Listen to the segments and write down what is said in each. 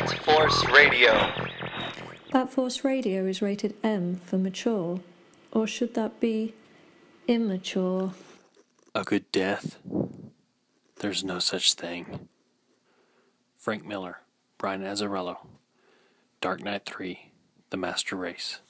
Bat Force Radio. Bat Force Radio is rated M for mature, or should that be immature? A good death? There's no such thing. Frank Miller, Brian Azzarello, Dark Knight 3, The Master Race.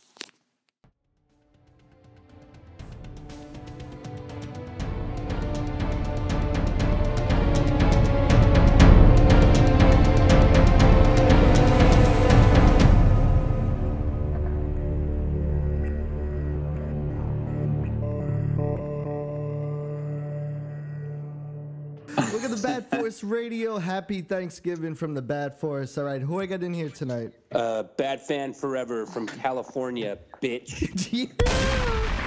At the Bat Force Radio. Happy Thanksgiving from the Bat Force. All right, who I got in here tonight? Uh, bad fan forever from California, bitch.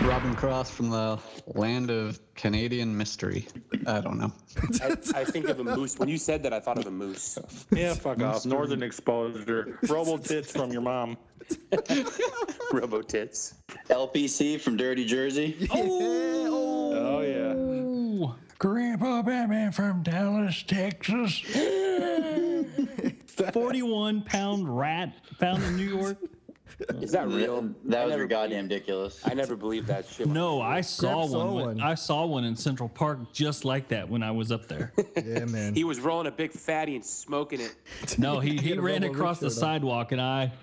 Robin Cross from the land of Canadian mystery. I don't know. I, I think of a moose. When you said that, I thought of a moose. Yeah, fuck off. Northern exposure. Robo tits from your mom. Robo tits. LPC from Dirty Jersey. Oh yeah. Grandpa Batman from Dallas, Texas. 41 pound rat found in New York. Is that real? That I was never goddamn ridiculous. I never believed that shit. No, I saw saw one. when- one. I saw one in Central Park just like that when I was up there. Yeah, man. He was rolling a big fatty and smoking it. No, he, he had ran across the Richard on. sidewalk and I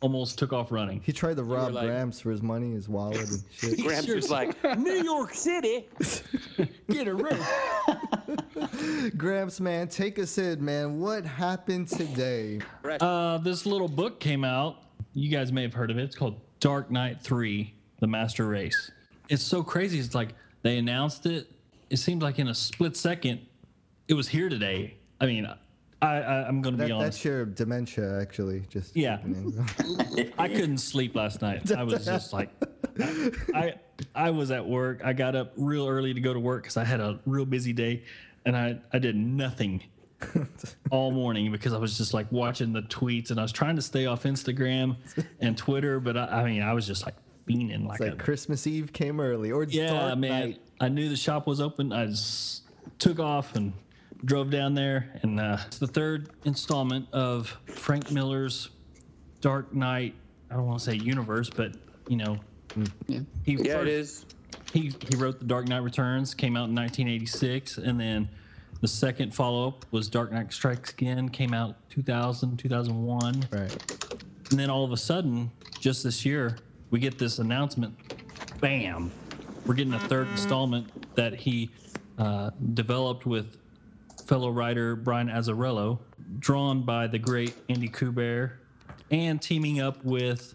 almost took off running. He tried to rob like- Grams for his money, his wallet, and shit. Gramps was like, New York City. Get a room. Gramps, man, take us in, man. What happened today? Uh, this little book came out. You guys may have heard of it. It's called Dark Knight 3 The Master Race. It's so crazy. It's like they announced it. It seemed like in a split second, it was here today. I mean, I, I, I'm going to That, be honest. that's your dementia, actually. Just Yeah. I couldn't sleep last night. I was just like, I I was at work. I got up real early to go to work because I had a real busy day, and I I did nothing all morning because I was just like watching the tweets and I was trying to stay off Instagram and Twitter, but I, I mean I was just like fiending like, like a Christmas Eve came early, or yeah man. Night. I knew the shop was open. I just took off and drove down there, and uh, it's the third installment of Frank Miller's Dark Knight. I don't want to say universe, but you know, Yeah. he Yeah, first- it is. He he wrote The Dark Knight Returns, came out in 1986, and then the second follow up was Dark Knight Strikes Again, came out 2000 2001. Right. And then all of a sudden, just this year, we get this announcement. Bam! We're getting a third installment that he uh, developed with fellow writer Brian Azzarello, drawn by the great Andy Kubert, and teaming up with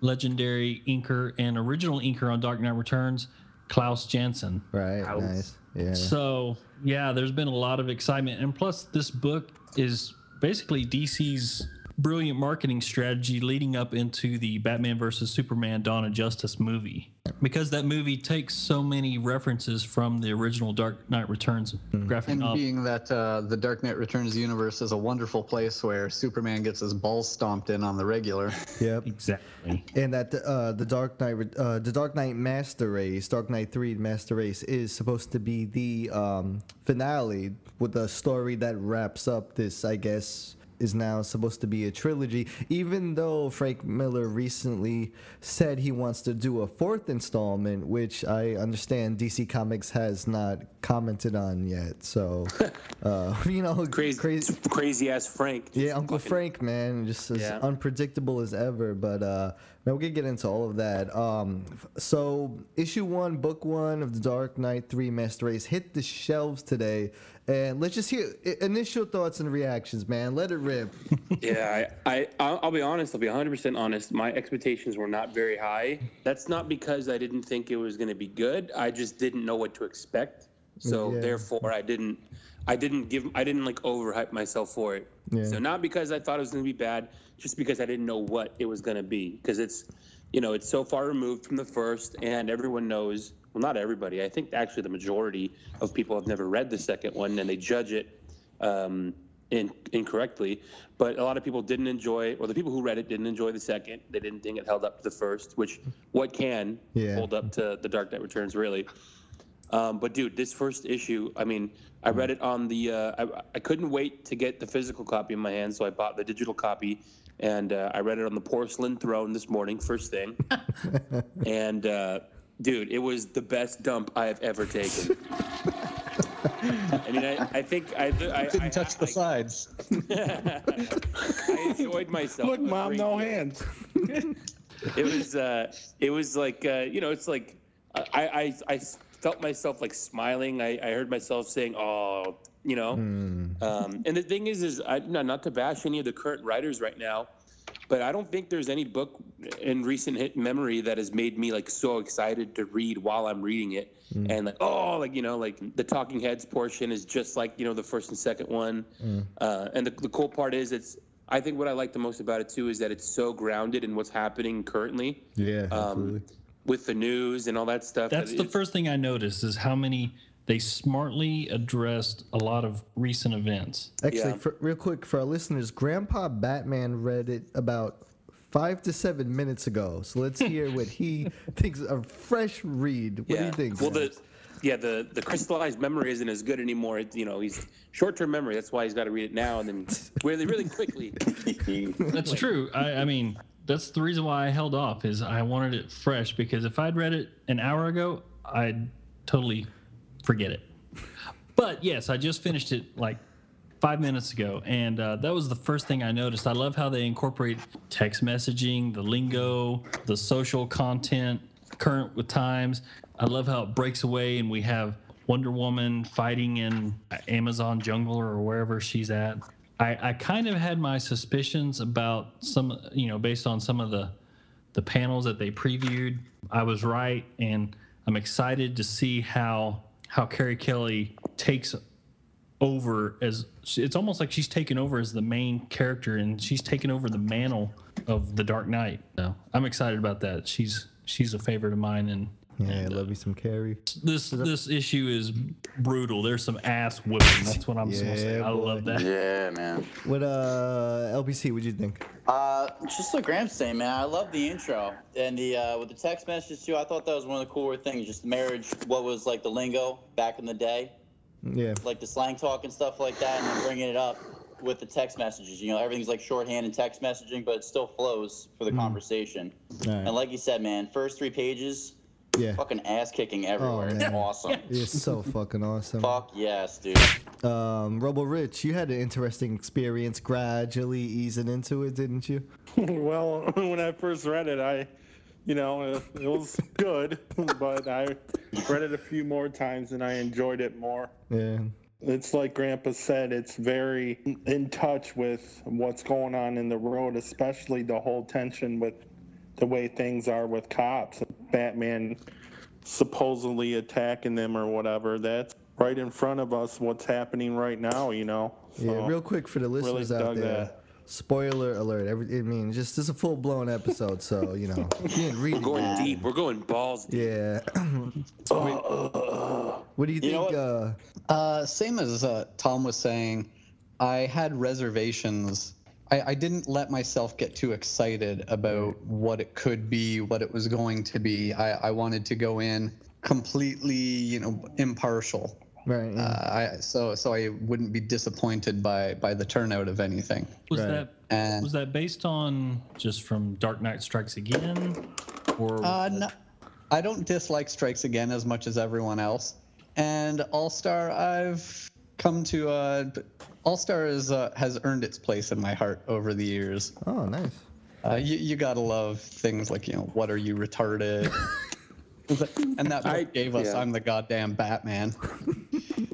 legendary inker and original inker on Dark Knight Returns, Klaus Janson. Right. Nice. Yeah. So yeah, there's been a lot of excitement, and plus this book is basically DC's brilliant marketing strategy leading up into the Batman versus Superman: Dawn of Justice movie, because that movie takes so many references from the original Dark Knight Returns graphic And novel. being that uh, the Dark Knight Returns universe is a wonderful place where Superman gets his balls stomped in on the regular. Yep. Exactly. And that uh, the Dark Knight, uh, the Dark Knight Master Race, Dark Knight Three Master Race, is supposed to be the um, finale with a story that wraps up this. I guess is now supposed to be a trilogy. Even though Frank Miller recently said he wants to do a fourth installment, which I understand DC Comics has not commented on yet. So, uh, you know, Crazy, crazy. crazy ass Frank. Yeah, Uncle Frank, man, just as Yeah. unpredictable as ever. But uh, man, we can get into all of that. Um, so issue one, book one of the Dark Knight Three Master Race hit the shelves today, and let's just hear initial thoughts and reactions, man. Let it rip. Yeah, I, I, I'll be honest. I'll be 100% honest. My expectations were not very high. That's not because I didn't think it was going to be good. I just didn't know what to expect. So Yeah. therefore, I didn't, I didn't give, I didn't like overhype myself for it. Yeah. So not because I thought it was going to be bad, just because I didn't know what it was going to be. Because it's, you know, it's so far removed from the first, and everyone knows. Well, not everybody. I think actually the majority of people have never read the second one, and they judge it um, in, incorrectly. But a lot of people didn't enjoy, or the people who read it didn't enjoy the second. They didn't think it held up to the first, which what can Yeah. hold up to the Dark Knight Returns really. Um, but dude, this first issue, I mean, I read it on the. Uh, I, I couldn't wait to get the physical copy in my hands, so I bought the digital copy, and uh, I read it on the porcelain throne this morning, first thing. and uh, dude, it was the best dump I have ever taken. I mean, I, I think I, I, Didn't I, touch the sides. I enjoyed myself. Look, mom, no deal. hands. It was, uh, it was like, uh, you know, it's like, I, I, I felt myself like smiling. I, I heard myself saying, "Oh," you know. Um, and the thing is, is I, no, not to bash any of the current writers right now, but I don't think there's any book in recent hit memory that has made me like so excited to read while I'm reading it. And like, oh, like you know, like the Talking Heads portion is just like you know the first and second one. Uh, and the, the cool part is, it's I think what I like the most about it too is that it's so grounded in what's happening currently Yeah, um, absolutely. With the news and all that stuff. That's the first thing I noticed is how many they smartly addressed a lot of recent events. Actually, yeah. for, real quick for our listeners, Grandpa Batman read it about five to seven minutes ago. So let's hear what he thinks. A fresh read. What do you think? Well, the yeah, the the crystallized memory isn't as good anymore. It, you know, he's short-term memory. That's why he's got to read it now and then really, really quickly. That's true. I, I mean, that's the reason why I held off is I wanted it fresh because if I'd read it an hour ago, I'd totally forget it. But yes, I just finished it like five minutes ago, and uh, that was the first thing I noticed. I love how they incorporate text messaging, the lingo, the social content, current with times. I love how it breaks away, and we have Wonder Woman fighting in Amazon jungle or wherever she's at. I, I kind of had my suspicions about some, you know, based on some of the the panels that they previewed. I was right, and I'm excited to see how how Carrie Kelly takes over as it's almost like she's taken over as the main character, and she's taken over the mantle of the Dark Knight. So I'm excited about that. She's she's a favorite of mine, and yeah, I love me some Carrie. this this issue is brutal. There's some ass whipping. That's what I'm just gonna say. Yeah, I love that. Yeah, man. What uh LBC? What'd you think? Uh, just like Graham's saying, man, I love the intro and the uh, with the text messages too. I thought that was one of the cooler things. Just the marriage, what was like the lingo back in the day, Yeah, like the slang talk and stuff like that, and then bringing it up with the text messages. You know, everything's like shorthand and text messaging, but it still flows for the conversation. all right. And like you said, man, first three pages, yeah. fucking ass kicking everywhere. it's man. awesome. It's so fucking awesome. Fuck yes, dude. Um, Robo Rich, you had an interesting experience gradually easing into it, didn't you? well, when I first read it, I, you know, it, it was good, but I read it a few more times and I enjoyed it more. Yeah. It's like Grandpa said, it's very in touch with what's going on in the road, especially the whole tension with the way things are with cops. Batman supposedly attacking them or whatever. That's right in front of us, what's happening right now, you know? Yeah, real quick for the listeners out there. that. Spoiler alert! Every, I mean, just this is a full blown episode, so you know, you didn't read We're going yet- deep. We're going balls deep. Yeah. what do you think? know what? uh, Uh, same as uh, Tom was saying, I had reservations. I, I didn't let myself get too excited about what it could be, what it was going to be. I, I wanted to go in completely, you know, impartial. right. yeah. Uh, I, so so I wouldn't be disappointed by by the turnout of anything. Was Right. that And was that based on just from Dark Knight Strikes Again, or Uh, no, I don't dislike Strikes Again as much as everyone else. And All Star, I've come to. Uh, All Star is uh, has earned its place in my heart over the years. oh, nice. Uh, you, you gotta love things like you know, what are you retarded? and that book I- gave us yeah. I'm the goddamn Batman.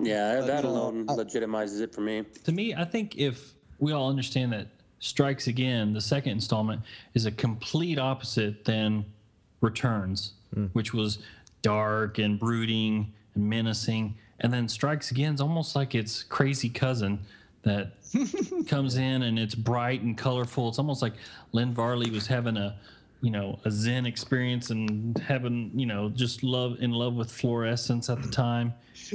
Yeah, that alone uh, legitimizes it for me. to me, I think if we all understand that Strikes Again, the second installment, is a complete opposite than Returns, which was dark and brooding and menacing, and then Strikes Again is almost like its crazy cousin that comes in and it's bright and colorful. It's almost like Lynn Varley was having a you know a zen experience and having you know just love in love with fluorescence at the time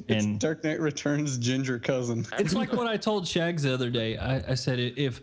and Dark Knight Returns ginger cousin. it's like what I told Shags the other day. I, I said if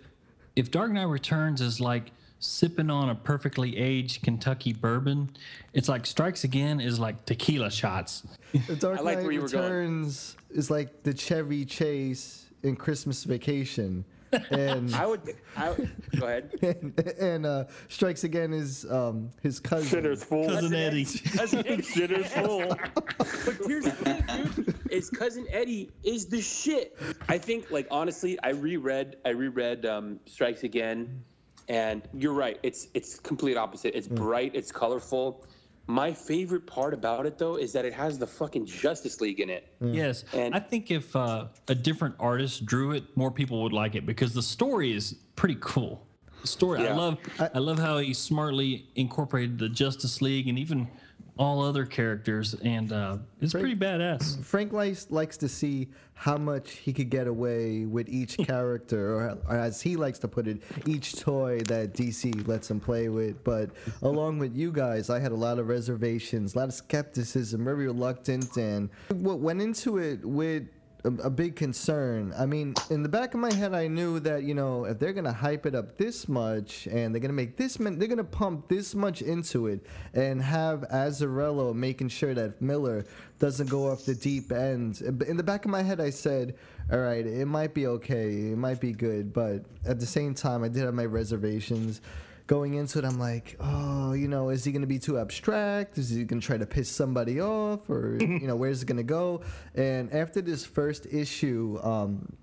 if Dark Knight Returns is like sipping on a perfectly aged Kentucky bourbon. It's like Strikes Again is like tequila shots. The Dark I like Knight where you were going. Returns is like the Chevy Chase in Christmas Vacation, and I would. I would go ahead. and, and uh, Strikes Again is um, his cousin. Shitter's full. Cousin Eddie. Cousin Eddie. Shitter's full. But here's the thing, dude. Is cousin Eddie is the shit. I think, like honestly, I reread. I reread um, Strikes Again, and you're right. It's it's complete opposite. It's bright. It's colorful. My favorite part about it though is that it has the fucking Justice League in it. Yes, And- I think if uh, a different artist drew it, more people would like it because the story is pretty cool. The story, I Yeah. love. I, love how he smartly incorporated the Justice League and even all other characters, and uh, it's pretty badass. Frank likes, likes to see how much he could get away with each character, or, or as he likes to put it, each toy that DC lets him play with. But along with you guys, I had a lot of reservations, a lot of skepticism, very reluctant, and what went into it with a, a big concern. I mean, in the back of my head, I knew that you know if they're gonna hype it up this much and they're gonna make this, they're gonna pump this much into it and have Azzarello making sure that Miller doesn't go off the deep end. In the back of my head, I said, "All right, it might be okay, it might be good," but at the same time, I did have my reservations going into it, I'm like, oh, you know, is he going to be too abstract? Is he going to try to piss somebody off, or you know, where's it going to go? And after this first issue, um,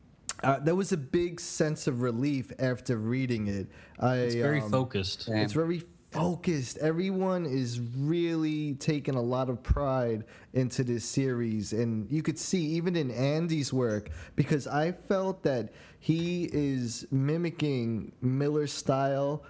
uh, there was a big sense of relief after reading it. I, It's very um, focused. It's very focused. Everyone is really taking a lot of pride into this series, and you could see even in Andy's work because I felt that he is mimicking Miller's style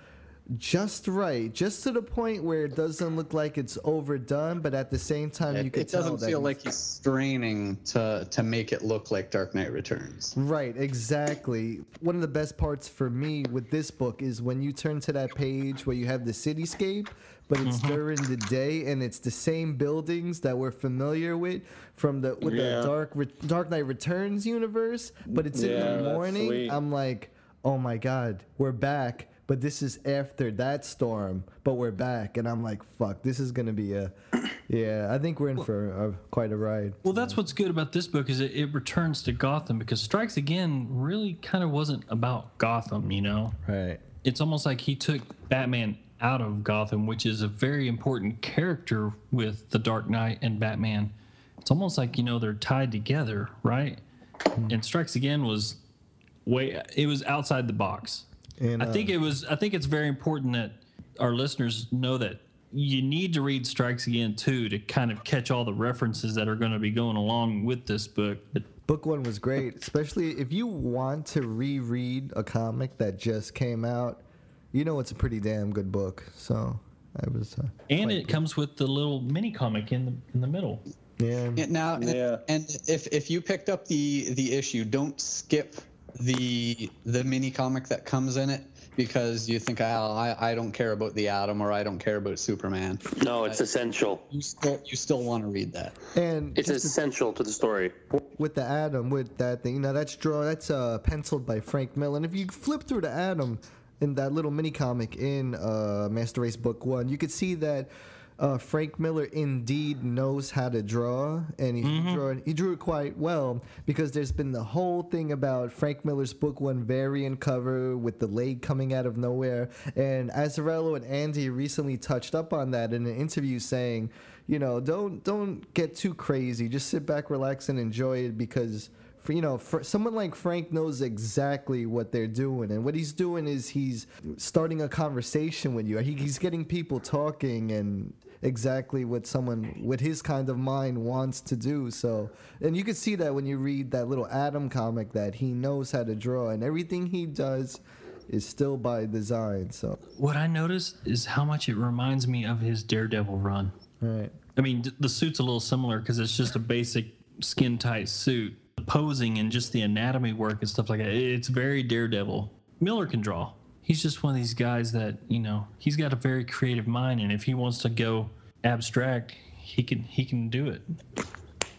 just right, just to the point where it doesn't look like it's overdone, but at the same time you It, could it doesn't feel he's- like he's straining to to make it look like Dark Knight Returns. Right, exactly. One of the best parts for me with this book is when you turn to that page where you have the cityscape, but it's mm-hmm. during the day and it's the same buildings that we're familiar with from the with Yeah. the Dark Re- Dark Knight Returns universe, but it's Yeah, in the morning. I'm like, "Oh my god, we're back." But this is after that storm, but we're back, and I'm like, "Fuck, this is gonna be a, yeah." I think we're in for a, quite a ride. Well, that's what's good about this book is it, it returns to Gotham because Strikes Again really kind of wasn't about Gotham, you know. Right. It's almost like he took Batman out of Gotham, which is a very important character with the Dark Knight and Batman. It's almost like you know they're tied together, right? Mm-hmm. And Strikes Again was way it was outside the box. And I think uh, it was. I think it's very important that our listeners know that you need to read Strikes Again too to kind of catch all the references that are going to be going along with this book. Book one was great, especially if you want to reread a comic that just came out. You know, it's a pretty damn good book. So I was, uh, and quite it comes with the little mini comic in the in the middle. yeah. Yeah, now, and- Yeah. and if if you picked up the the issue, don't skip the the mini comic that comes in it because you think, oh, I I don't care about the Atom or I don't care about Superman. No, it's essential. You still you still want to read that. And It's essential to the story. with the Atom, with that thing, you know, that's drawn, that's uh, penciled by Frank Miller. And if you flip through the Atom in that little mini comic in uh, Master Race Book One, you could see that. Uh, Frank Miller indeed knows how to draw, and he, drew it, he drew it quite well because there's been the whole thing about Frank Miller's book one variant cover with the leg coming out of nowhere. And Azzarello and Andy recently touched up on that in an interview, saying, you know, don't don't get too crazy. Just sit back, relax, and enjoy it because. For, you know, for someone like Frank knows exactly what they're doing, and what he's doing is he's starting a conversation with you. He, he's getting people talking, and exactly what someone with his kind of mind wants to do. So, and you can see that when you read that little Atom comic that he knows how to draw, and everything he does is still by design. So, What I noticed is how much it reminds me of his Daredevil run. right. I mean, the suit's a little similar because it's just a basic skin tight suit. The posing and just the anatomy work and stuff like that. It's very Daredevil. Miller can draw. He's just one of these guys that you know he's got a very creative mind, and if he wants to go abstract, he can he can do it.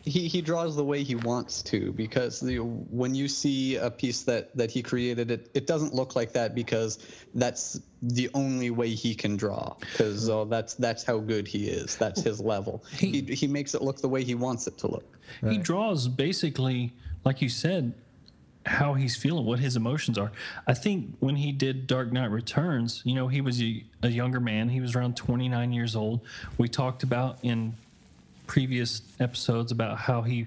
he, he draws the way he wants to because the, when you see a piece that, that he created, it, it doesn't look like that because that's the only way he can draw because uh, that's that's how good he is. That's his level. He, he makes it look the way he wants it to look. He draws basically, like you said, how he's feeling, what his emotions are. I think when he did Dark Knight Returns, you know, he was a, a younger man. He was around 29 years old. We talked about in previous episodes about how he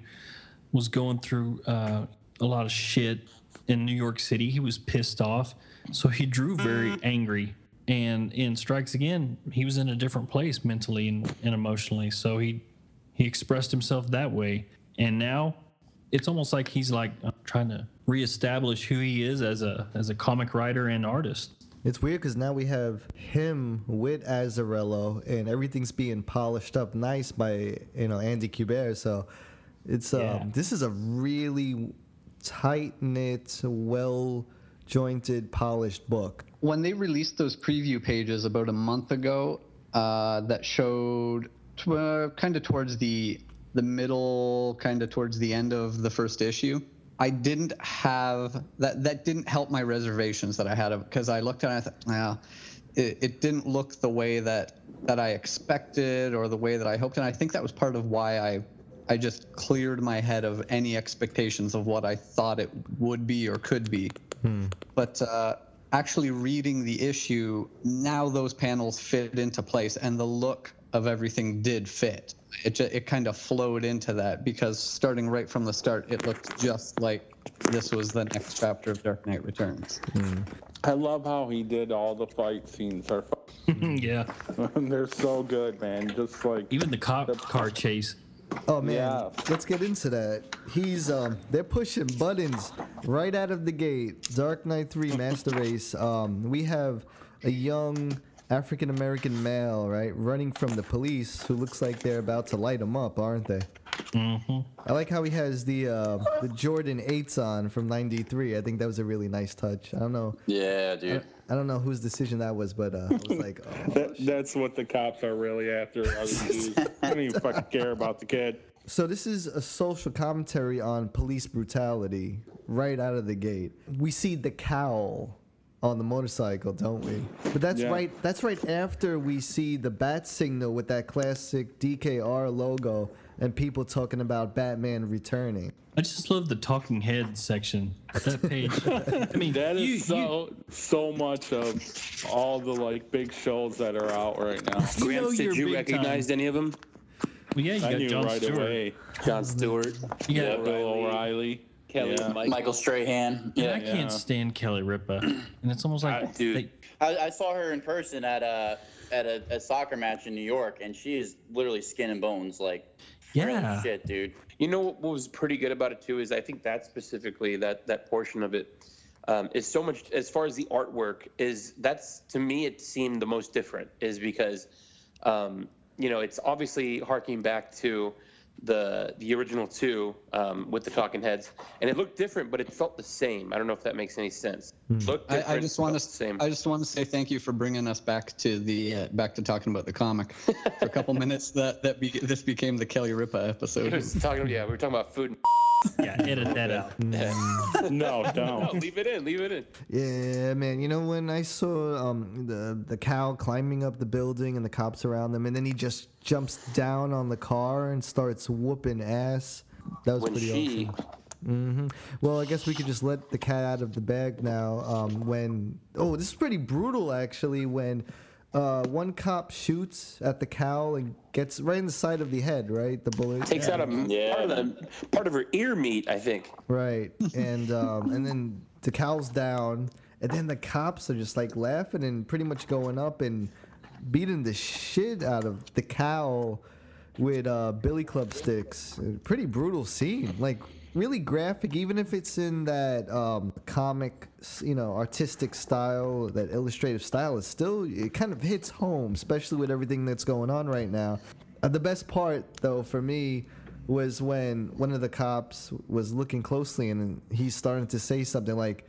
was going through uh, a lot of shit in New York City. He was pissed off. So he drew very angry. And in Strikes Again, he was in a different place mentally and, and emotionally. So he he expressed himself that way. And now it's almost like he's like uh, trying to reestablish who he is as a as a comic writer and artist. It's weird because now we have him with Azzarello, and everything's being polished up nice by you know Andy Kubert. So it's um, Yeah. this is a really tight knit, well jointed, polished book. when they released those preview pages about a month ago uh, that showed t- uh, kind of towards the the middle kind of towards the end of the first issue i didn't have that that didn't help my reservations that i had because i looked at it and i thought well it, it didn't look the way that that i expected or the way that i hoped and i think that was part of why i i just cleared my head of any expectations of what i thought it would be or could be. But uh, actually reading the issue, now those panels fit into place, and the look of everything did fit. It ju- it kind of flowed into that because starting right from the start, it looked just like this was the next chapter of Dark Knight Returns. I love how he did all the fight scenes. Are yeah. they're so good, man. Just like Even the cop car chase. Oh man, Yeah. let's get into that. He's um they're pushing buttons right out of the gate. Dark Knight 3 Master Race. Um we have a young African American male, right, running from the police who looks like they're about to light him up, aren't they? Mm-hmm. I like how he has the uh, the Jordan 8s on from 93. I think that was a really nice touch. I don't know. Yeah, dude. I don't know whose decision that was, but uh, I was like, oh, that, that's what the cops are really after. Are these dudes. I don't even fucking care about the kid. So this is a social commentary on police brutality right out of the gate. We see the cowl on the motorcycle, don't we? But that's Yeah. right that's right after we see the bat signal with that classic DKR logo and people talking about Batman returning. I just love the talking head section. That page. I mean, That is you, you, so so much of all the like big shows that are out right now. you know Gramps, did you recognize time. any of them? Well, yeah, you I got knew John right Stewart. away. Jon Stewart. Yeah, got, Bill O'Reilly. O'Reilly. Kelly Yeah. Michael. Michael Strahan. yeah, I can't Yeah. stand Kelly Ripa, and it's almost like dude. they- I, I saw her in person at a at a, a soccer match in New York, and she is literally skin and bones. Like, Yeah. shit, dude. You know what was pretty good about it too is I think that specifically that that portion of it um, is so much as far as the artwork is that's to me it seemed the most different is because um, you know it's obviously harking back to the the original two um, with the talking heads. And it looked different but it felt the same. I don't know if that makes any sense. Looked I, different I just want to same. I just want to say thank you for bringing us back to the uh, back to talking about the comic. For a couple minutes. That that be, this became the Kelly Ripa episode. was talking yeah we were talking about food and yeah, edit that out. No, no don't. leave it in leave it in Yeah, man. You know when I saw um, the the cowl climbing up the building and the cops around them, and then he just jumps down on the car and starts whooping ass. That was when pretty she awesome. hmm Well, I guess we could just let the cat out of the bag now. Um, when oh, this is pretty brutal actually. When uh, one cop shoots at the cowl and gets right in the side of the head, right? The bullet takes out a Yeah. part of the part of her ear meat I think Right. And um, and then the cowl's down, and then the cops are just like laughing and pretty much going up and beating the shit out of the cow with uh, billy club sticks. Pretty brutal scene. Like really graphic, even if it's in that um, comic, you know, artistic style, that illustrative style. It still it kind of hits home, especially with everything that's going on right now. Uh, the best part, though, for me was when one of the cops was looking closely and he's starting to say something like,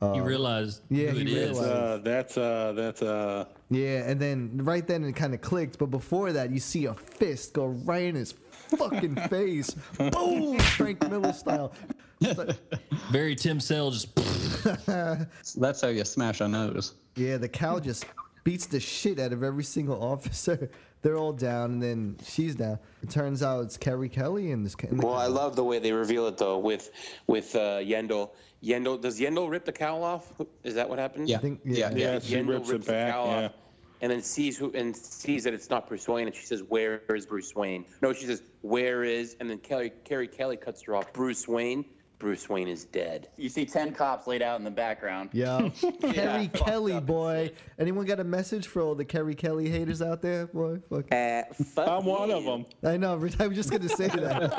You realized yeah, who he it is. realized. Uh, that's uh, that's uh, yeah, and then right then it kind of clicked. But before that, you see a fist go right in his fucking face. Boom, Frank Miller style. Very Tim Sale, just That's how you smash a nose. yeah, the cowl just beats the shit out of every single officer. They're all down, and then she's down. It turns out it's Carrie Kelly in this. In the Well, I love the way they reveal it though with with uh, Yindel. Yindel does Yindel rip the cowl off? Is that what happened? Yeah. I think- yeah. yeah. Yeah, she Yindel rips it the back. Yeah. off and then sees who and sees that it's not Bruce Wayne, and she says, "Where is Bruce Wayne?" No, she says, "Where is?" And then Kelly, Carrie Kelly cuts her off. Bruce Wayne. Bruce Wayne is dead. You see 10 cops laid out in the background. Yeah, Carrie Kelly, boy. Anyone got a message for all the Carrie Kelly haters out there, boy? Fuck. Uh, fuck I'm one of them. I know. I was just gonna say that.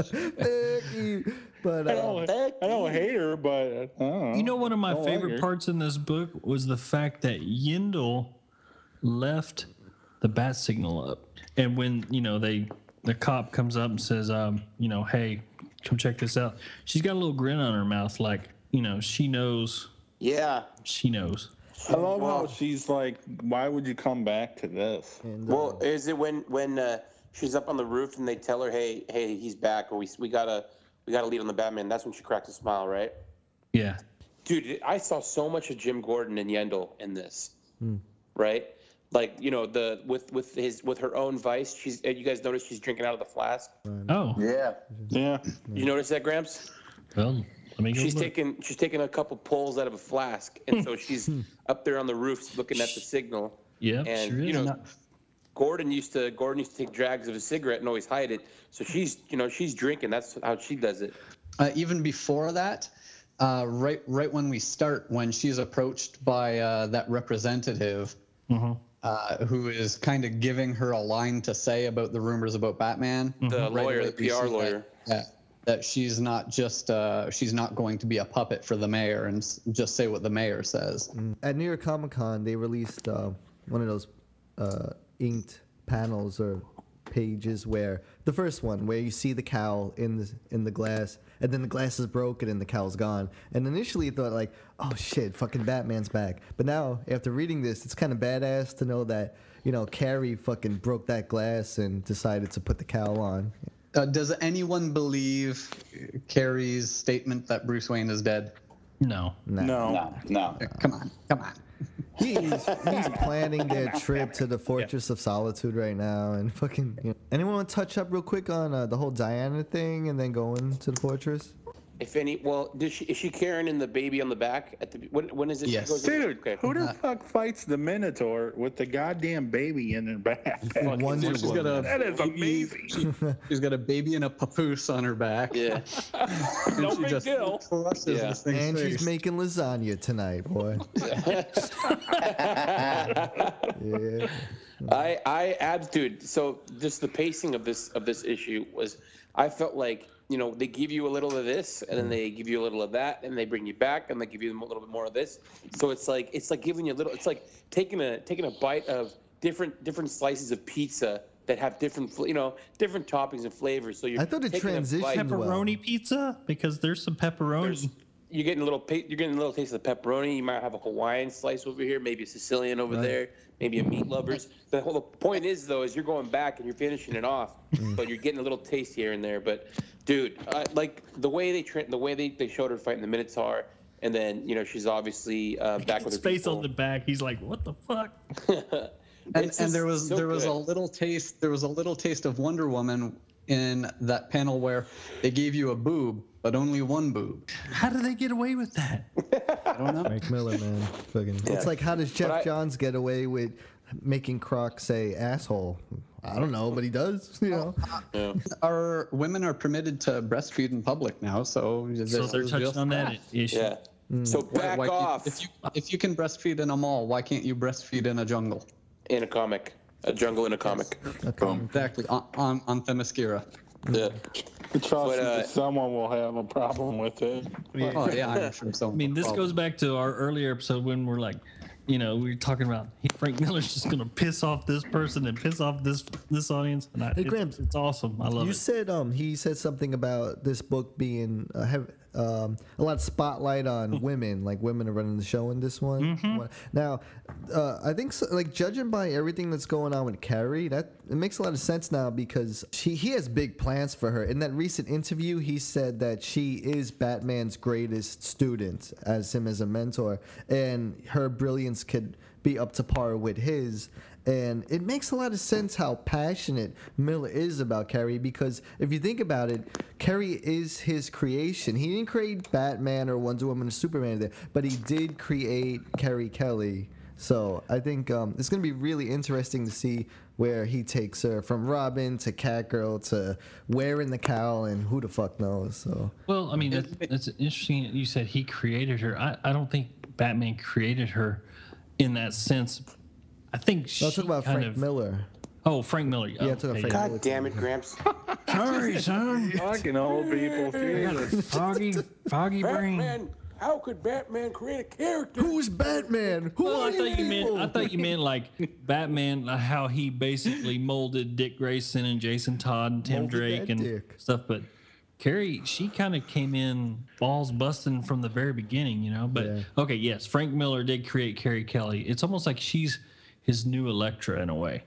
Fuck you. But I uh, don't, I don't hate her, but I don't know. You know, one of my Don't like favorite parts in this book was the fact that Yindel left the bat signal up, and when you know they the cop comes up and says, um, you know, hey, come check this out. She's got a little grin on her mouth, like you know, she knows, Yeah. she knows. I love how she's like, why would you come back to this? and, uh, Well, is it when when uh, she's up on the roof and they tell her, "Hey, hey, he's back," or we we gotta we gotta lead on the Batman? That's when she cracks a smile, right? Yeah, Dude, I saw so much of Jim Gordon and Yindel in this, Hmm. right? Like you know the with with his with her own vice. She's uh, you guys notice she's drinking out of the flask. Oh, Yeah. Yeah. You notice that, Gramps? well, let me go. She's look. taking she's taking a couple pulls out of a flask, and so she's up there on the roof looking at the signal. Yeah, and sure you is. know, Gordon used to Gordon used to take drags of a cigarette and always hide it. So she's you know she's drinking. That's how she does it. Uh, even before that, uh, right right when we start, when she's approached by uh, that representative, Mm-hmm. uh, who is kind of giving her a line to say about the rumors about Batman. The Right lawyer, the PR see that- lawyer. Yeah, that she's not just uh, she's not going to be a puppet for the mayor and s- just say what the mayor says. at New York Comic Con, they released uh, one of those uh, inked panels or pages where the first one where you see the cowl in the in the glass and then the glass is broken and the cowl's gone and initially you thought like oh shit fucking batman's back but now after reading this it's kind of badass to know that you know carrie fucking broke that glass and decided to put the cowl on Uh, does anyone believe Carrie's statement that Bruce Wayne is dead? No, No. No, no. Uh, Come on, come on. He's, he's planning their trip to the Fortress of Solitude right now, and fucking. You know. Anyone want to touch up real quick on uh, the whole Diana thing, and then going to the fortress? If any, well, does she is she carrying the baby on the back at the when, when is it? she Yes. goes in- Dude, okay. who the fuck fights the Minotaur with the goddamn baby in her back? Wonder She's got a That is amazing. she- she's got a baby and a papoose on her back. Yeah. and No she big just deal. Yeah. And face. she's making lasagna tonight, boy. yeah. I I abs dude. So just the pacing of this of this issue was, I felt like you know they give you a little of this and then they give you a little of that and they bring you back and they give you a little bit more of this. So it's like it's like giving you a little. It's like taking a taking a bite of different different slices of pizza that have different you know different toppings and flavors. So you're I thought it a transitioned bite- well. pepperoni pizza because there's some pepperoni. There's, you're getting a little you're getting a little taste of the pepperoni. You might have a Hawaiian slice over here, maybe a Sicilian over Right. there, maybe a meat lovers. The whole the point is though is you're going back and you're finishing it off, Mm. but you're getting a little taste here and there. But dude, I, like the way they tra- the way they, they showed her fighting the Minotaur, and then you know she's obviously uh, back with His her face on the back. He's like, "What the fuck?" and, and there was so there was a little taste there was a little taste of Wonder Woman in that panel where they gave you a boob but only one boob. How do they get away with that? I don't know. Frank Miller, man. Fucking. Yeah. It's like, how does Geoff I- Johns get away with making Croc say asshole? I don't know, but he does, you know? Yeah. Our women are permitted to breastfeed in public now, so So they're touching on that issue. yeah. So Why- back why can't- off If you if you can breastfeed in a mall, why can't you breastfeed in a jungle? in a comic, a jungle in a comic. Okay. Exactly on on, on Themyscira. Yeah. Trust But, uh, someone will have a problem with it. Oh yeah, I'm sure so. I mean, this goes back to our earlier episode when we're like, you know, we were talking about he- Frank Miller's just gonna piss off this person and piss off this this audience. And I, Hey, it's, it's awesome. I love You it. You said um he said something about this book being uh, have um, a lot of spotlight on women, like women are running the show in this one. Now, uh, I think so, like judging by everything that's going on with Carrie, that it makes a lot of sense now because she he has big plans for her. In that recent interview, he said that she is Batman's greatest student, as him as a mentor, and her brilliance could be up to par with his. And it makes a lot of sense how passionate Miller is about Carrie because if you think about it, Carrie is his creation. He didn't create Batman or Wonder Woman or Superman, but he did create Carrie Kelly. So I think um, it's going to be really interesting to see where he takes her from Robin to Catgirl to wearing the cowl and who the fuck knows. So Well, I mean, that's, that's interesting. You said he created her. I, I don't think Batman created her in that sense. I think she let's talk about kind Frank of. Miller. Oh, Frank Miller. Yeah, Oh, talk about Frank yeah. Miller. God damn it, Gramps. Sorry, son. Fucking old people. Jesus. Foggy, foggy brain. Batman, how could Batman create a character? Who's Batman? Who Well, are I thought you meant? I thought you meant like Batman, uh, how he basically molded Dick Grayson and Jason Todd and Tim Molded Drake and dick. stuff. But Carrie, she kind of came in balls busting from the very beginning, you know. But Yeah. okay, yes, Frank Miller did create Carrie Kelly. It's almost like she's his new Elektra in a way.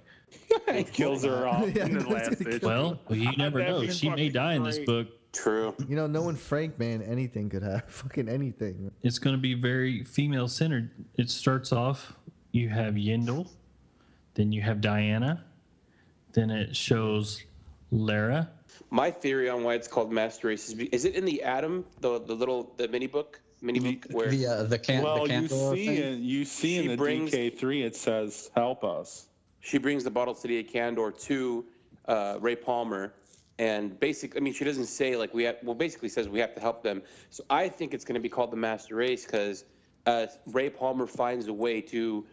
He kills her off Yeah, in the last issue. Well, you never know. She may fucking die in this great. book. True. You know, knowing Frank, man, anything could happen. Fucking anything. It's going to be very female centered. It starts off, you have Yindel, then you have Diana, then it shows Lara. My theory on why it's called Master Race is, is it in the Atom, the the little the mini book, mini book where The uh, the can Well, the you see, thing? in, you see in the brings- DK3 it says "Help us." she brings the bottle city of Kandor to uh, Ray Palmer, and basically, I mean, she doesn't say like we have. Well, basically says we have to help them. So I think it's going to be called the Master Race because uh, Ray Palmer finds a way to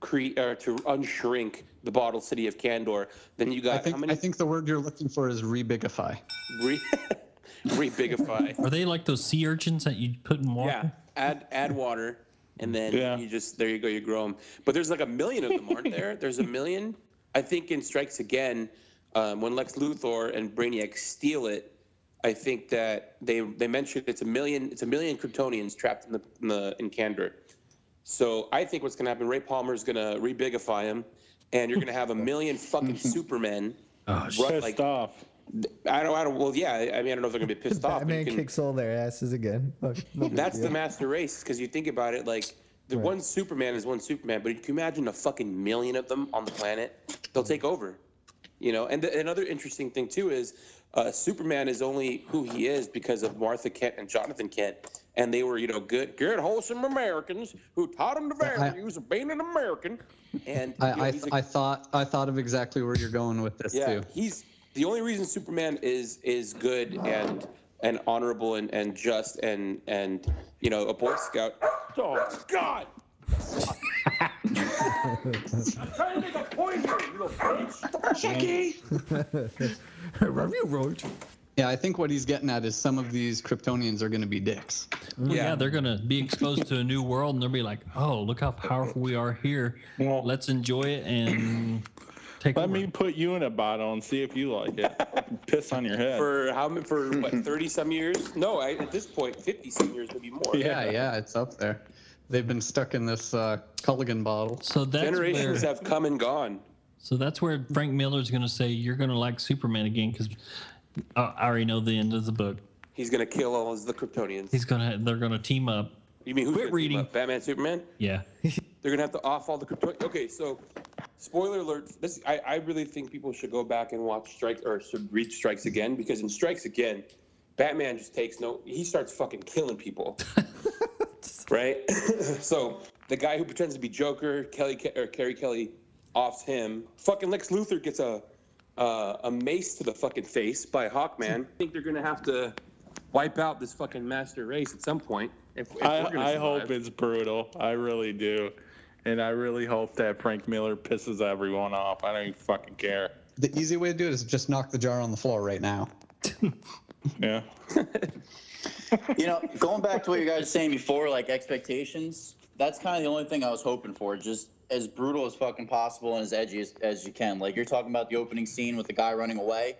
create or to unshrink the bottle city of Kandor. Then you got I think how many? I think the word you're looking for is rebigify. re- rebigify. Are they like those sea urchins that you put in water? Yeah, add add water, and then Yeah. you just there you go, you grow them. But there's like a million of them, aren't there? There's a million. I think in Strikes Again, um, when Lex Luthor and Brainiac steal it, I think that they they mentioned it's a million. It's a million Kryptonians trapped in the in, the, in Kandor. So I think what's gonna happen? Ray Palmer's gonna rebigify him, and you're gonna have a million fucking Supermen. Oh, run, Pissed like, off. I don't, I don't. Well, yeah. I mean, I don't know if they're gonna be pissed off. but you Batman can- kicks all their asses again. Fuck, no big that's the master race because you think about it, like the Right. one Superman is one Superman, but can you imagine a fucking million of them on the planet? They'll take over, you know. And the, another interesting thing too is uh, Superman is only who he is because of Martha Kent and Jonathan Kent, and they were, you know, good, good, wholesome Americans who taught him the I- values of being an American. And you know, I I, he's a- I thought I thought of exactly where you're going with this yeah, too. he's the only reason Superman is is good and and honorable and, and just and and you know a Boy Scout. Oh God! I'm trying to make a point here, you little bitch. Chicky. Review Roach. Yeah, I think what he's getting at is some of these Kryptonians are going to be dicks. Well, yeah. Yeah. they're gonna be exposed to a new world, and they'll be like, "Oh, look how powerful we are here. Well- Let's enjoy it and take Let over." me put you in a bottle and see if you like it. Piss on your head. For how many? For what? Thirty some years? No, I, at this point, fifty some years, maybe more. Yeah, yeah, it's up there. They've been stuck in this uh, Culligan bottle. so that's Generations where, have come and gone. so that's where Frank Miller's gonna say you're gonna like Superman again because I already know the end of the book. He's gonna kill all of the Kryptonians. He's gonna they're gonna team up. you mean who's quit gonna team reading. up? Batman, Superman? Yeah, They're gonna have to off all the crypto. Okay, so spoiler alert. This I, I really think people should go back and watch Strike or should read Strikes Again because in Strikes Again, Batman just takes no. He starts fucking killing people. right. so the guy who pretends to be Joker, Kelly or Carrie Kelly, offs him. Fucking Lex Luthor gets a uh, a mace to the fucking face by Hawkman. I think they're gonna have to wipe out this fucking master race at some point. If, if I, I hope it's brutal. I really do. And I really hope that Frank Miller pisses everyone off. I don't even fucking care. The easy way to do it is just knock the jar on the floor right now. Yeah. You know, going back to what you guys were saying before, like expectations, that's kind of the only thing I was hoping for. Just as brutal as fucking possible and as edgy as, as you can. Like you're talking about the opening scene with the guy running away.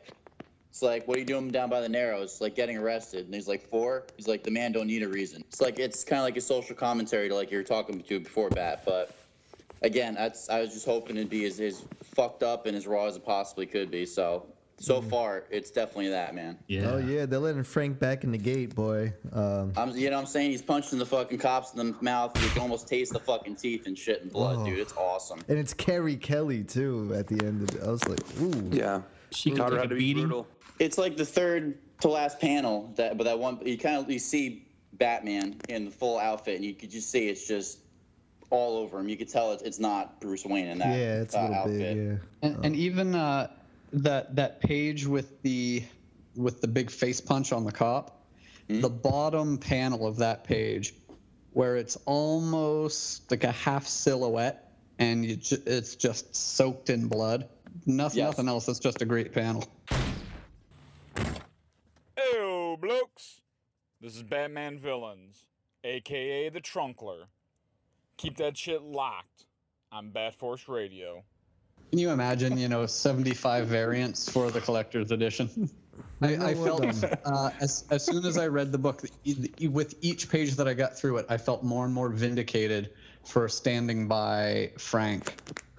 It's like, what are you doing down by the Narrows? Like getting arrested. And he's like, four. He's like, the man don't need a reason. It's like it's kind of like a social commentary to like you were talking to before bat. But again, that's I was just hoping it'd be as, as fucked up and as raw as it possibly could be. So so far, it's definitely that man. Yeah. Oh yeah, they're letting Frank back in the gate, boy. Um, I'm, you know, what I'm saying he's punching the fucking cops in the mouth. You can almost taste the fucking teeth and shit and blood, Oh. dude. It's awesome. and it's Carrie Kelly too at the end. Of it. I was like, ooh. Yeah. She Taught her how a to be beating. brutal. It's like the third to last panel that, but that one you kind of you see Batman in the full outfit, and you could just see it's just all over him. You could tell it's, it's not Bruce Wayne in that Yeah, it's a uh, little outfit. big. Yeah. And, and even uh, that that page with the with the big face punch on the cop, the bottom panel of that page, where it's almost like a half silhouette, and you ju- it's just soaked in blood. Nothing, Yes. nothing else. It's just a great panel. Ew, blokes. This is Batman Villains, aka the Trunkler. Keep that shit locked on Bat Force Radio. Can you imagine, you know, 75 variants for the collector's edition? I, I felt uh, as, as soon as I read the book, with each page that I got through it, I felt more and more vindicated for standing by Frank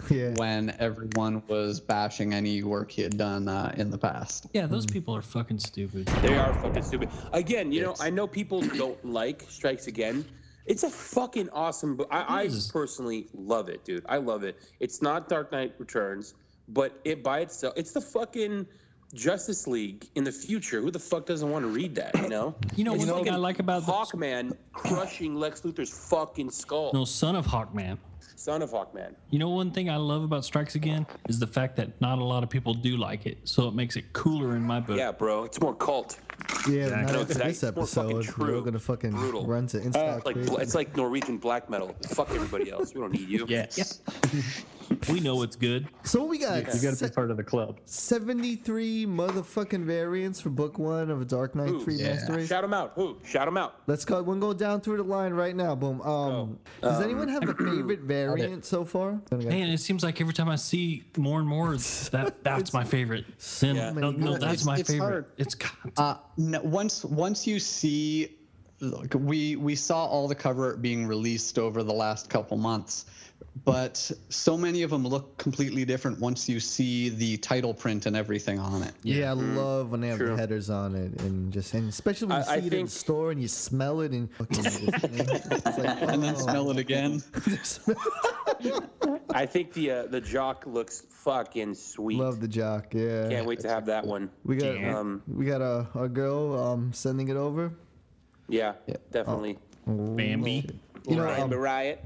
Yeah. when everyone was bashing any work he had done uh, in the past. Yeah, those people are fucking stupid. They are fucking stupid. Again, you know, I know people don't like Strikes Again. It's a fucking awesome book. I, I personally love it, dude. I love it. It's not Dark Knight Returns, but it by itself, it's the fucking Justice League in the future. Who the fuck doesn't want to read that? You know. You know It's one thing I like about the Hawkman crushing Lex Luthor's fucking skull. no son of Hawkman. Son of Hawkman. You know one thing I love about Strikes Again is the fact that not a lot of people do like it, so it makes it cooler in my book. Yeah, bro. It's more cult. Yeah, Exactly. not No, after this more fucking episode. true. We're gonna fucking Brutal. run to It's Instock. like it's like Norwegian black metal. Fuck everybody else. We don't need you. Yes. We know it's good. so we got You got to be part of the club. 73 motherfucking variants for book one of a Dark Knight Who? 3 Yeah. Master Race. Shout them out. Who? Shout them out. Let's go. We'll go down through the line right now. Boom. Um, does anyone have a favorite variant so far? Man, it seems like every time I see more and more, that that's my favorite. Then, Yeah. no, no, that's It's- my it's favorite. hard. It's God. Uh, no, once once you see, look, we we saw all the cover art being released over the last couple months, but so many of them look completely different once you see the title print and everything on it. Yeah, I love when they have True. the headers on it, and just and especially when you I- I see it in the store and you smell it and fucking it's like, And then oh. smell it again. I think the uh, the Jock looks fucking sweet. love the Jock. Yeah, Can't wait to have that one. we got Yeah. Um, we got a, a girl um sending it over. yeah, definitely. Bambi. You know, Right, um, riot.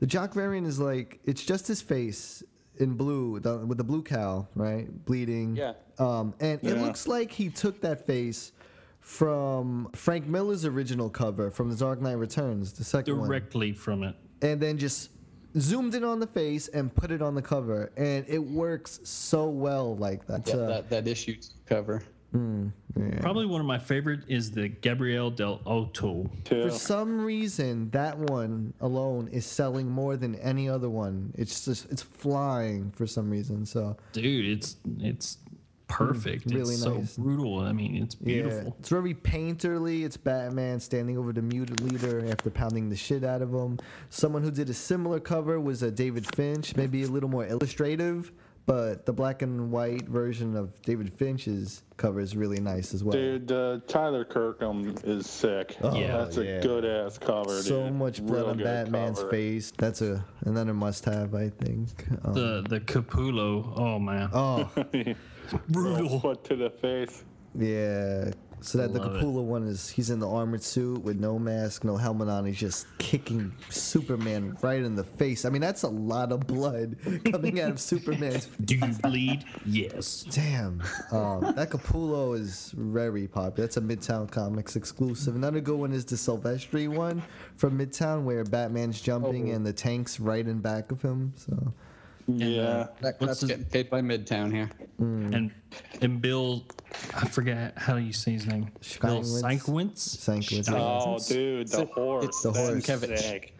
The Jock variant is like it's just his face in blue the, with the blue cowl, right? Bleeding. Yeah. Um, and it looks like he took that face from Frank Miller's original cover from The Dark Knight Returns, the second one, Directly from it. and then just zoomed in on the face and put it on the cover, and it works so well like that. Yeah, Uh, that that issue cover. Probably one of my favorite is the Gabriel Dell'Otto. For some reason, that one alone is selling more than any other one. It's just it's flying for some reason. So Dude, it's it's perfect. Mm, really it's so nice. brutal. I mean, it's beautiful. Yeah, it's very painterly. It's Batman standing over the mutant leader after pounding the shit out of him. Someone who did a similar cover was a David Finch, maybe a little more illustrative, but the black and white version of David Finch's cover is really nice as well. Dude, uh, Tyler Kirkham is sick. Yeah. that's a yeah. good ass cover. so dude. much blood Real on Batman's cover. face. That's a another must-have, I think. Um, The the Capullo. Oh man, oh brutal. Foot to the face. yeah. So that the Love it. Capullo one is he's in the armored suit with no mask, no helmet on. He's just kicking Superman right in the face. I mean, that's a lot of blood coming out of Superman's. face. Do you bleed? Yes. Damn, um, that Capullo is very popular. That's a Midtown Comics exclusive. Another good one is the Silvestri one from Midtown, where Batman's jumping and the tank's right in back of him. So Yeah. That, that's his- getting paid by Midtown here. And and Bill, I forget how you say his name. Bill Steinwitz? Sienkiewicz. Sienkiewicz. Oh, dude, the horse. it's the that's horse. sick.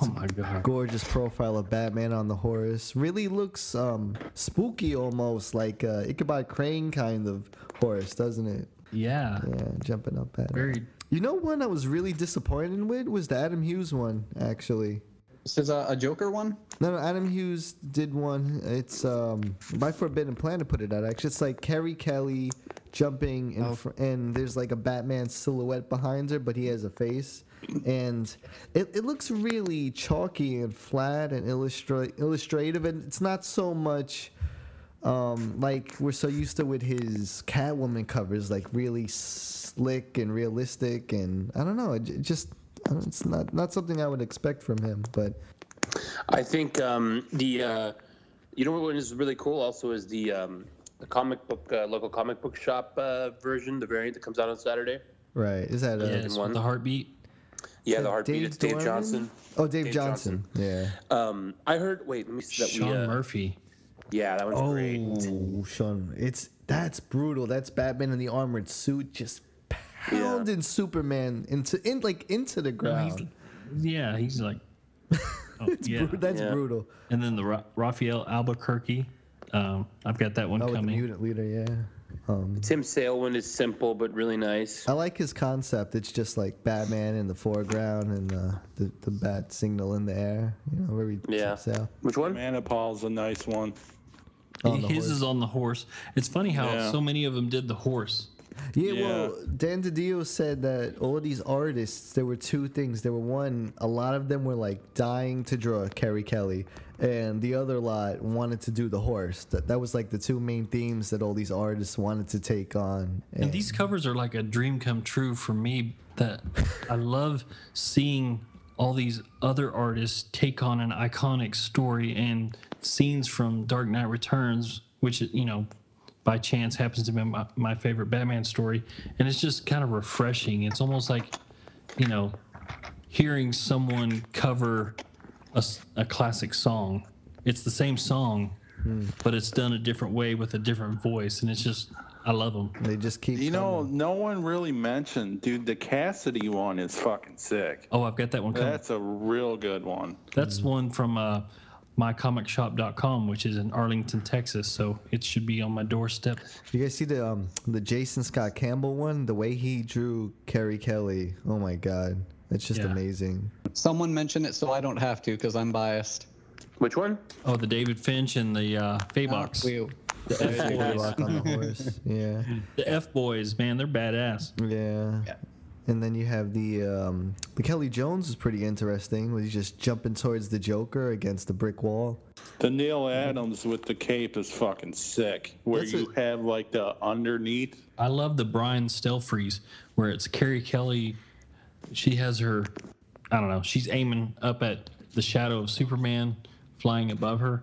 Oh my god. Gorgeous profile of Batman on the horse. Really looks um spooky almost, like uh, Ichabod Crane kind of horse, doesn't it? Yeah. Yeah, jumping up at it. Very. You know one I was really disappointed with was the Adam Hughes one, actually. This is a, a Joker one. No, no, Adam Hughes did one. It's um by Forbidden Planet put it out. Actually, it's like Carrie Kelly jumping in Oh. fr- and there's like a Batman silhouette behind her, but he has a face, and it, it looks really chalky and flat and illustra- illustrative, and it's not so much um like we're so used to with his Catwoman covers, like really slick and realistic, and I don't know, it, it just. I don't- It's not not something I would expect from him, but I think um, the uh, you know what is really cool also is the um, the comic book uh, local comic book shop uh, version, the variant that comes out on Saturday. right, is that uh, Yes, with the heartbeat. Yeah, that the heartbeat. Dave it's Dave Dorman? Johnson. Oh, Dave, Dave Johnson. Yeah. Um, I heard. Wait, let me see that. Sean we, uh, Murphy. Yeah, that one's great. Oh, Sean, it's that's brutal. That's Batman in the armored suit, just pounding Superman into in like into the No, ground. he's- yeah, he's like. Oh, yeah. bru- that's Yeah. brutal. And then the Ra- Rafael Albuquerque. Um, I've got that one Oh, with the coming. mutant leader, yeah. Um, Tim Sale one is simple but really nice. I like his concept. It's just like Batman in the foreground and uh, the the bat signal in the air. You know, very Yeah. Sale. Which one? Manipal's a nice one. On His horse. is on the horse. It's funny how Yeah. so many of them did the horse. Yeah, Yeah. well, Dan DiDio said that all of these artists, there were two things. There were one, a lot of them were like dying to draw Carrie Kelly, and the other lot wanted to do the horse. That that was like the two main themes that all these artists wanted to take on. And these covers are like a dream come true for me. That I love seeing all these other artists take on an iconic story and scenes from Dark Knight Returns, which you know, by chance happens to be my, my favorite Batman story, and it's just kind of refreshing. It's almost like, you know, hearing someone cover a classic song. It's the same song, but it's done a different way with a different voice, and it's just I love them. they just keep. You know, coming. no one really mentioned, dude. The Cassidy one is fucking sick. Oh, I've got that one coming. That's a real good one. That's one from uh, mycomicshop.com, which is in Arlington, Texas. So it should be on my doorstep. you guys see the um the Jason Scott Campbell one? The way he drew Carrie Kelly. Oh my god, that's just Yeah. amazing. Someone mention it so I don't have to because I'm biased. Which one? Oh, the David Finch and the uh, Fabok's. We- the F boys. Warlock on the horse. Yeah. The F boys, man, they're badass. Yeah. Yeah. And then you have the um, the Kelly Jones is pretty interesting. Where he's just jumping towards the Joker against the brick wall. The Neal Adams with the cape is fucking sick. Where That's you a- have like the underneath. I love the Brian Stelfreeze, where it's Carrie Kelly. She has her, I don't know, she's aiming up at the shadow of Superman flying above her.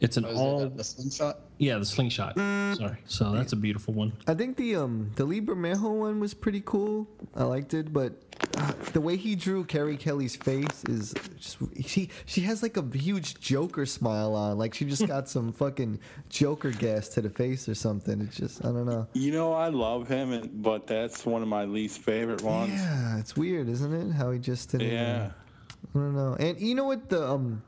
It's an Was all, it a, a slingshot? Yeah, the slingshot. Sorry. So that's a beautiful one. I think the um the Lee Bermejo one was pretty cool. I liked it, but uh, the way he drew Carrie Kelly's face is just she she has like a huge Joker smile on, like she just got some fucking Joker gas to the face or something. It's just I don't know. You know, I love him, and, but that's one of my least favorite ones. Yeah, it's weird, isn't it? How he just didn't. Yeah. I don't know. And you know what the um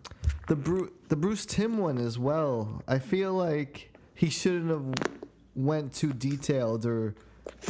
the Bru- the Bruce Timm one as well. I feel like he shouldn't have went too detailed or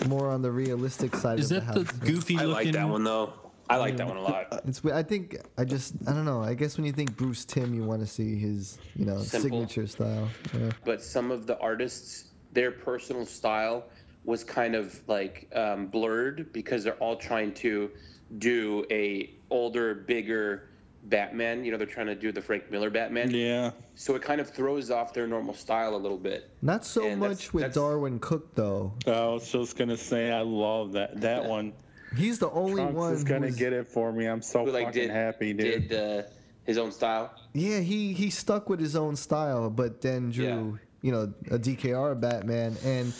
more on the realistic side Is of that the the house. goofy I looking? like that one though. I like that one a lot. It's I think I just I don't know. I guess when you think Bruce Timm, you want to see his you know Simple. signature style. Yeah. But some of the artists, their personal style was kind of like um, blurred because they're all trying to do a older, bigger Batman. You know, they're trying to do the Frank Miller Batman. Yeah. So it kind of throws off their normal style a little bit. Not so And that's- much with that's- Darwyn Cooke though. I was just gonna say I love that that one. He's the only Trunks one is gonna who's- get it for me. I'm so Who like fucking did happy, dude. did uh, his own style. Yeah, he he stuck with his own style, but then drew Yeah. you know a DKR Batman, and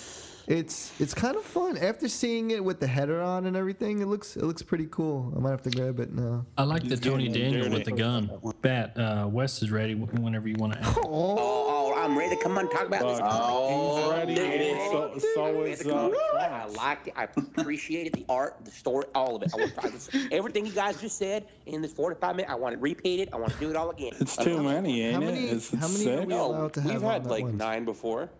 it's it's kind of fun after seeing it with the header on and everything. It looks it looks pretty cool. I might have to grab it now. I like the Tony Daniel with the gun. Bat, uh, Wes is ready whenever you want to. Oh, oh, I'm ready to come on talk about this. Oh, ready. dude. So, so I'm ready is to come uh. I liked it. I appreciated the art, the story, all of it. I want to, this, everything you guys just said in this 45 minutes. I want to repeat it. I want to do it all again. It's too many, ain't How it? many- Is it how many are we allowed to have We've had like once? nine before.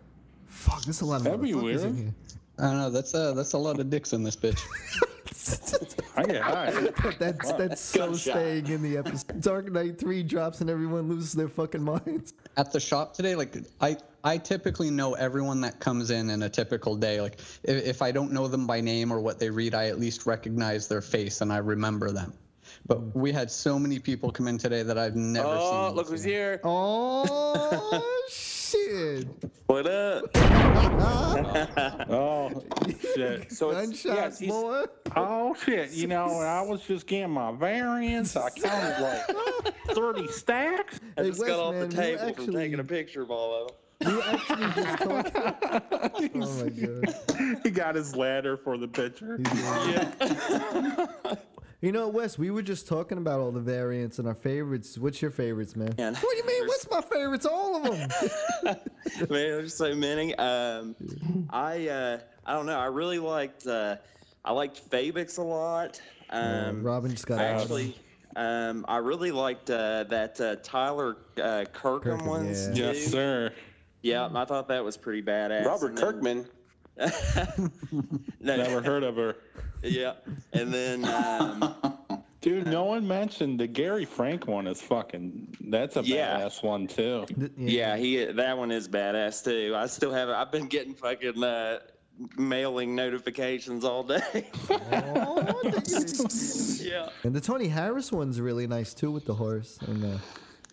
Fuck, there's a lot of That'd motherfuckers in weird. here. I don't know. That's a that's a lot of dicks in this bitch. Hi, hi. That's that's so Gunshot. staying in the episode. Dark Knight Three drops and everyone loses their fucking minds. At the shop today, like I I typically know everyone that comes in in a typical day. Like if, if I don't know them by name or what they read, I at least recognize their face and I remember them. But mm. we had so many people come in today that I've never oh, seen. Oh, look who's here. Oh shit! What up? Oh shit. So it's, Gunshots, yeah, it's- he's- boy. Oh shit. You know, I was just getting my variance. I counted like 30 stacks. I Hey, just Wes, got off man, the you table from taking a picture of all of them. We actually just talked. Oh my god. He got his ladder for the picture. You know, Wes, we were just talking about all the variants and our favorites. What's your favorites, man? Man, What do you mean? What's my favorites? All of them. Man, there's so many. Um, I uh, I don't know. I really liked uh, I liked Fabok's a lot. Um, Robin just got I out. actually. Um, I really liked uh, that uh, Tyler uh, Kirkham, Kirkham, ones. yeah. Yes, sir. Yeah, I thought that was pretty badass. Robert And then- Kirkman. no, Never heard of her. Yeah, and then um, Dude, no one mentioned the Gary Frank one is fucking. That's a Yeah. badass one too. Th- yeah, he that one is badass too. I still have. I've been getting fucking uh, mailing notifications all day. Oh, yeah. and the Tony Harris one's really nice too with the horse and the, the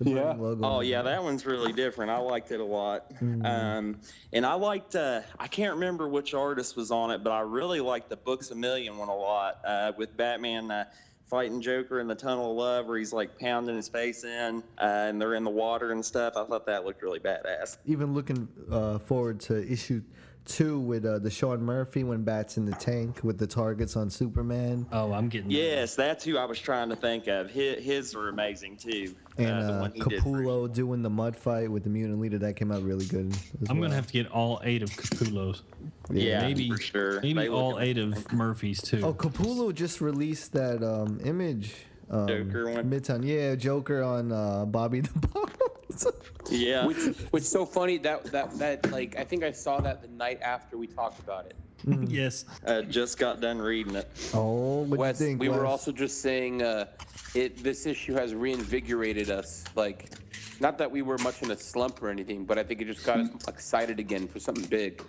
Yeah. logo. Oh yeah, that one's really different. I liked it a lot. Um, and I liked. Uh, I can't remember which artist was on it, but I really liked the Books a Million one a lot uh, with Batman. Uh, Fighting Joker in the Tunnel of Love, where he's like pounding his face in, uh, and they're in the water and stuff. I thought that looked really badass. Even looking uh, forward to issue two with uh, the Sean Murphy when Bat's in the tank with the targets on Superman. Oh, I'm getting. Yes, that's who I was trying to think of. His, his are amazing too. And uh, the uh, one did. Capullo doing the mud fight with the mutant leader that came out really good. I'm well. gonna have to get all eight of Capullos. Yeah, maybe for sure. maybe They all eight of Murphy's too. Oh, Capullo just released that um, image. Um, Joker one? Midtown, yeah, Joker on uh, Bobby the Bones. Yeah. Which, which so funny that that that like I think I saw that the night after we talked about it. yes. Uh, just got done reading it. oh, what Wes, you think? we were also just saying uh, it. This issue has reinvigorated us. Like, not that we were much in a slump or anything, but I think it just got us excited again for something big.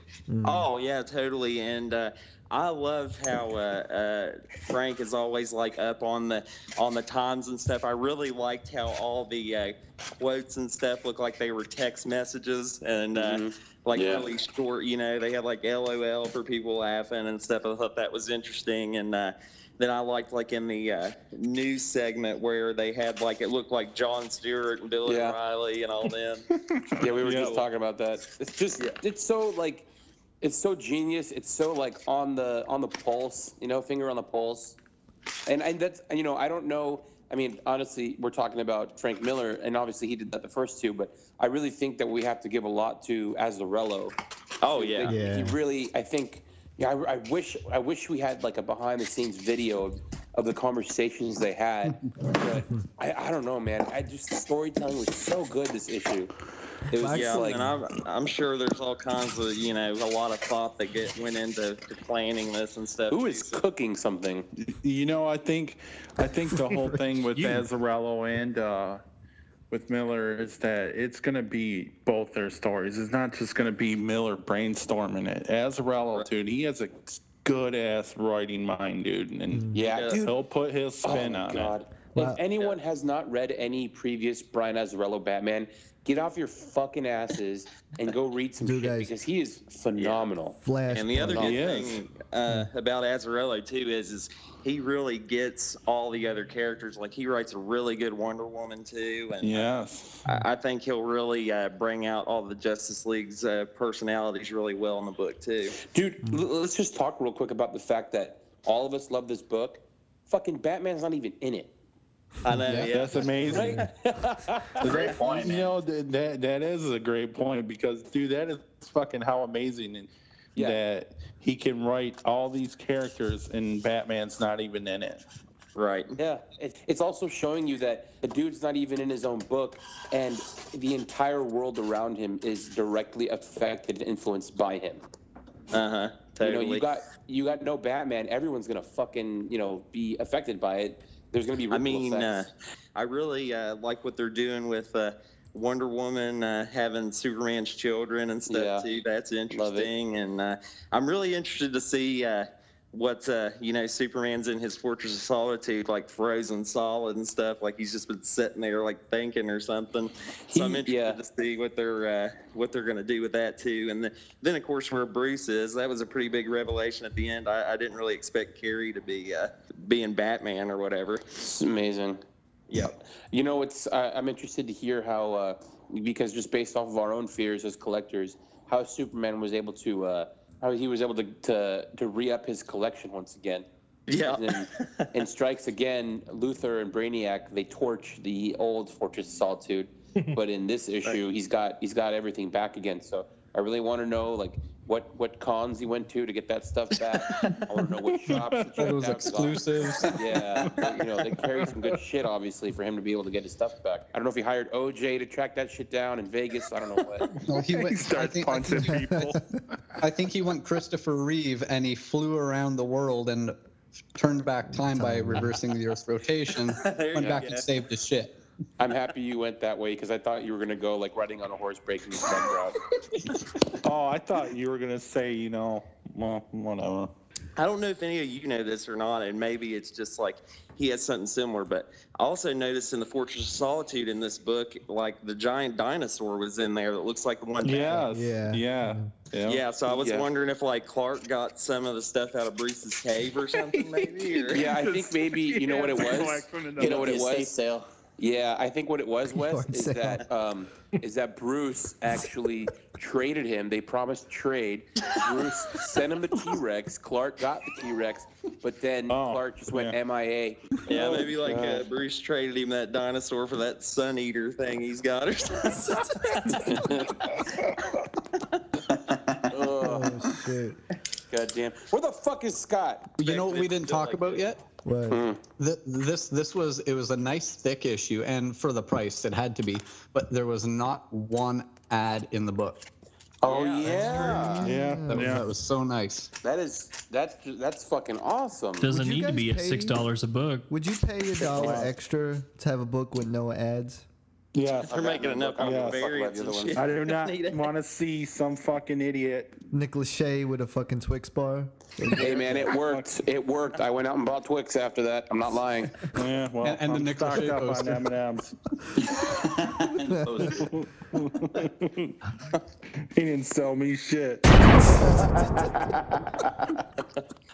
Oh yeah, totally. And uh, I love how uh, uh, Frank is always like up on the on the times and stuff. I really liked how all the uh, quotes and stuff looked like they were text messages and uh, like Yeah. really short. You know, they had like LOL for people laughing and stuff. I thought that was interesting. And uh, then I liked like in the uh, news segment where they had like it looked like Jon Stewart and Billy Yeah. Riley and all them. Yeah, we were Yeah. just talking about that. It's just it's so like it's so genius. It's so like on the on the pulse, you know, finger on the pulse. And and that's you know, I don't know. I mean, honestly, we're talking about Frank Miller, and obviously he did that the first two, but I really think that we have to give a lot to Azzarello. Oh yeah. He- Yeah. He really, I think, yeah, I, I wish, I wish we had like a behind the scenes video of, of the conversations they had. but I, I don't know, man. I just the storytelling was so good this issue. It was Yeah, like, and I'm, I'm sure there's all kinds of, you know, a lot of thought that get went into planning this and stuff. who too, is so- cooking something? You know, I think, I think the whole thing with You. Azzarello and uh, with Miller is that it's going to be both their stories. It's not just going to be Miller brainstorming it. Azzarello, dude, he has a good ass writing mind, dude, and Yeah, Yeah. dude. he'll put his Oh spin my on god! it. Wow. If anyone has not read any previous Brian Azzarello Batman, get off your fucking asses and go read some Dude, shit guys. because he is phenomenal. Flash. And the other good thing uh, about Azzarello too is, is he really gets all the other characters. Like he writes a really good Wonder Woman too, and Yes. I, I think he'll really uh, bring out all the Justice League's uh, personalities really well in the book too. Dude, l- let's just talk real quick about the fact that all of us love this book. Fucking Batman's not even in it. I know. Yeah, That's amazing. Great point, You know that, that that is a great point because dude, that is fucking how amazing and Yeah. that he can write all these characters and Batman's not even in it. Right. Yeah, it, it's also showing you that the dude's not even in his own book, and the entire world around him is directly affected and influenced by him. Uh huh. Totally. You know, you got you got no Batman. Everyone's gonna fucking you know be affected by it. There's gonna be. I mean, uh. I really uh, like what they're doing with uh, Wonder Woman uh, having Superman's children and stuff Yeah. too. That's interesting, and uh, I'm really interested to see uh, what uh, you know Superman's in his Fortress of Solitude, like frozen solid and stuff. Like he's just been sitting there, like thinking or something. So I'm interested yeah. to see what they're uh, what they're going to do with that too. And then, then of course where Bruce is, that was a pretty big revelation at the end. I, I didn't really expect Carrie to be uh, being Batman or whatever. It's amazing. Yep. You know, it's I I'm interested to hear how uh, because just based off of our own fears as collectors, how Superman was able to uh, how he was able to to, to re up his collection once again. Yeah. And Strikes Again, Luthor and Brainiac they torch the old Fortress of Solitude, but in this issue, he's got he's got everything back again. So I really want to know like what what cons he went to to get that stuff back. I want to know what shops he checked Those out, 'cause exclusives. yeah, but, you know, they carry some good shit, obviously, for him to be able to get his stuff back. I don't know if he hired OJ to track that shit down in Vegas. I don't know what. No, he went. He I starts think, I, punching think, people. I think he went Christopher Reeve and he flew around the world and turned back time by reversing the Earth's rotation. There Went you back go. and saved his shit. I'm happy you went that way because I thought you were gonna go like riding on a horse breaking his neck out. Oh, I thought you were gonna say, you know, well, whatever. I don't know if any of you know this or not, and maybe it's just like he has something similar. But I also noticed in the Fortress of Solitude in this book, like the giant dinosaur was in there that looks like the one. Yes. Yeah. Yeah. Yeah. Yeah, so I was Yeah. wondering if like Clark got some of the stuff out of Bruce's cave or something, maybe. Or... Yeah, I think maybe you know what it was. You know what it was. sale. Yeah, I think what it was, Wes, is sale. that um, is that Bruce actually traded him. They promised trade. Bruce sent him the T Rex. Clark got the T Rex, but then Oh, Clark just went yeah. MIA. Yeah, Oh, maybe like uh, Bruce traded him that dinosaur for that sun eater thing he's got or something. Ugh, Oh shit. God damn. Where the fuck is Scott? You know what we didn't talk about yet? What? Hmm. Th- This this was it was a nice thick issue, and for the price, it had to be. But there was not one ad in the book. Oh yeah, Yeah. That was, yeah. that was so nice. that is that's that's fucking awesome. Doesn't you need to be at pay- six dollars a book. Would you pay a dollar extra to have a book with no ads? Yes. They're making enough I don't Yeah. a fuck about variants and shit. I do not want to see some fucking idiot. Nick Lachey with a fucking Twix bar. Hey man, it worked. It worked. I went out and bought Twix after that. I'm not lying. Yeah, well, And- and the I'm Nick Lachey stocked up on poster. M&Ms. Poster. He didn't sell me shit.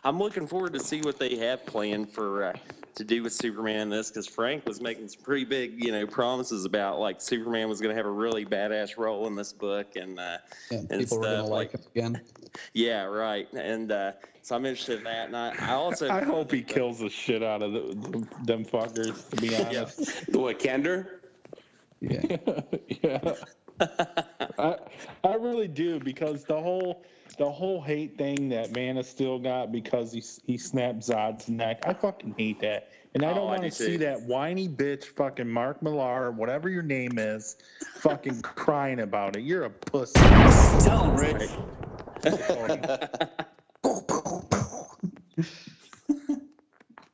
I'm looking forward to see what they have planned for uh, to do with Superman in this because Frank was making some pretty big, you know, promises about like Superman was going to have a really badass role in this book and uh, And and people were gonna stuff, like him again. yeah, right. And uh, so I'm interested in that. And I, I also I hope he kills the shit out of the, the, them fuckers, to be honest. The what, Kandor? Yeah. yeah. I, I really do because the whole the whole hate thing that Man of Steel got because he he snapped Zod's neck. I fucking hate that, and I Oh, don't I want to see too. that whiny bitch, fucking Mark Millar, whatever your name is, fucking crying about it. You're a pussy. Tell him, Rich.